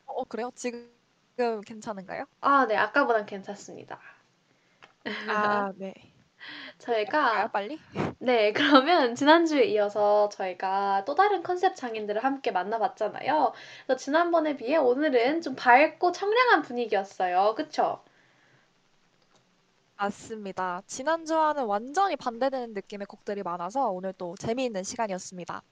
어 그래요? 지금 괜찮은가요? 아, 네, 아까보단 괜찮습니다. 아 네. 저희가 빨리? 네, 그러면 지난주에 이어서 저희가 또 다른 컨셉 장인들을 함께 만나봤잖아요. 그래서 지난번에 비해 오늘은 좀 밝고 청량한 분위기였어요. 그쵸? 맞습니다. 지난주와는 완전히 반대되는 느낌의 곡들이 많아서 오늘 또 재미있는 시간이었습니다.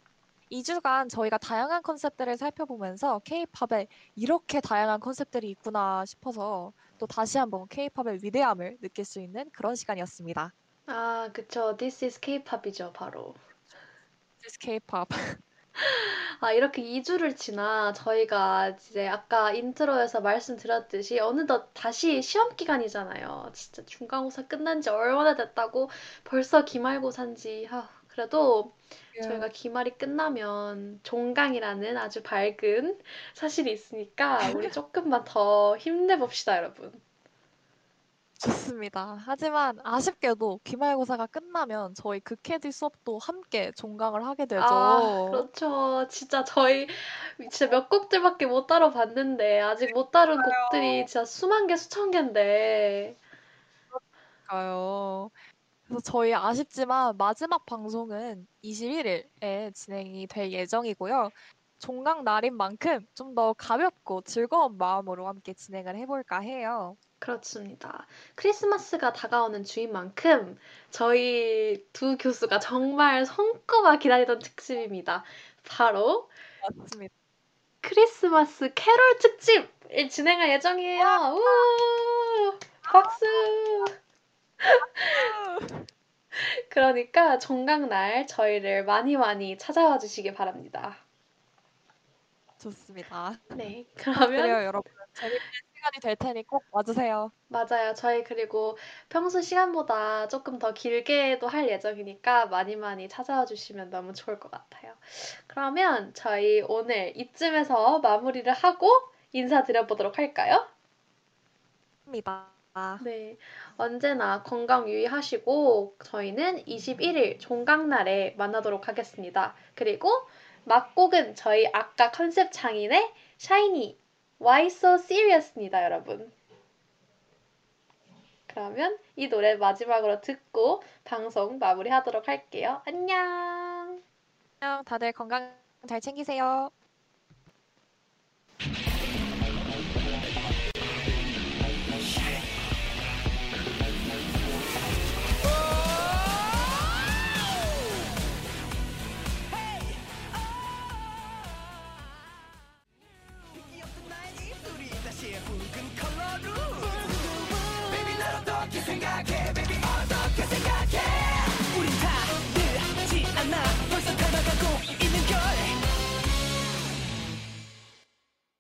2주간 저희가 다양한 컨셉들을 살펴보면서 K-pop에 이렇게 다양한 컨셉들이 있구나 싶어서 또 다시 한번 K-pop의 위대함을 느낄 수 있는 그런 시간이었습니다. 아, 그쵸. This is K-pop이죠, 바로. This is K-pop. 아, 이렇게 2주를 지나 저희가 이제 아까 intro에서 말씀드렸듯이 어느덧 다시 시험 기간이잖아요. 진짜 중간고사 끝난 지 얼마나 됐다고 벌써 기말고사인지. 아, 그래도 저희가 기말이 끝나면 종강이라는 아주 밝은 사실이 있으니까 우리 조금만 더 힘내봅시다, 여러분. 좋습니다. 하지만 아쉽게도 기말고사가 끝나면 저희 극해질 수업도 함께 종강을 하게 되죠. 아, 그렇죠. 진짜 저희 진짜 몇 곡들밖에 못 다뤄 봤는데 아직 못 다룬 곡들이 진짜 수만 개, 수천 개인데. 그러니까요. 그래서 저희 아쉽지만 마지막 방송은 21일에 진행이 될 예정이고요. 종강 날인 만큼 좀 더 가볍고 즐거운 마음으로 함께 진행을 해볼까 해요. 그렇습니다. 크리스마스가 다가오는 주인 만큼 저희 두 교수가 정말 손꼽아 기다리던 특집입니다. 바로 맞습니다. 크리스마스 캐롤 특집을 진행할 예정이에요. 우! 박수! 그러니까 종강날 저희를 많이 많이 찾아와 주시기 바랍니다. 좋습니다. 네, 그러면 여러분. 재밌는 시간이 될 테니 꼭 와주세요. 맞아요. 저희 그리고 평소 시간보다 조금 더 길게도 할 예정이니까 많이 많이 찾아와 주시면 너무 좋을 것 같아요. 그러면 저희 오늘 이쯤에서 마무리를 하고 인사드려보도록 할까요? 입니다. 네. 언제나 건강 유의하시고 저희는 21일 종강날에 만나도록 하겠습니다. 그리고 막곡은 저희 아까 컨셉 장인의 샤이니 Why So Serious입니다, 여러분. 그러면 이 노래 마지막으로 듣고 방송 마무리하도록 할게요. 안녕. 안녕, 다들 건강 잘 챙기세요.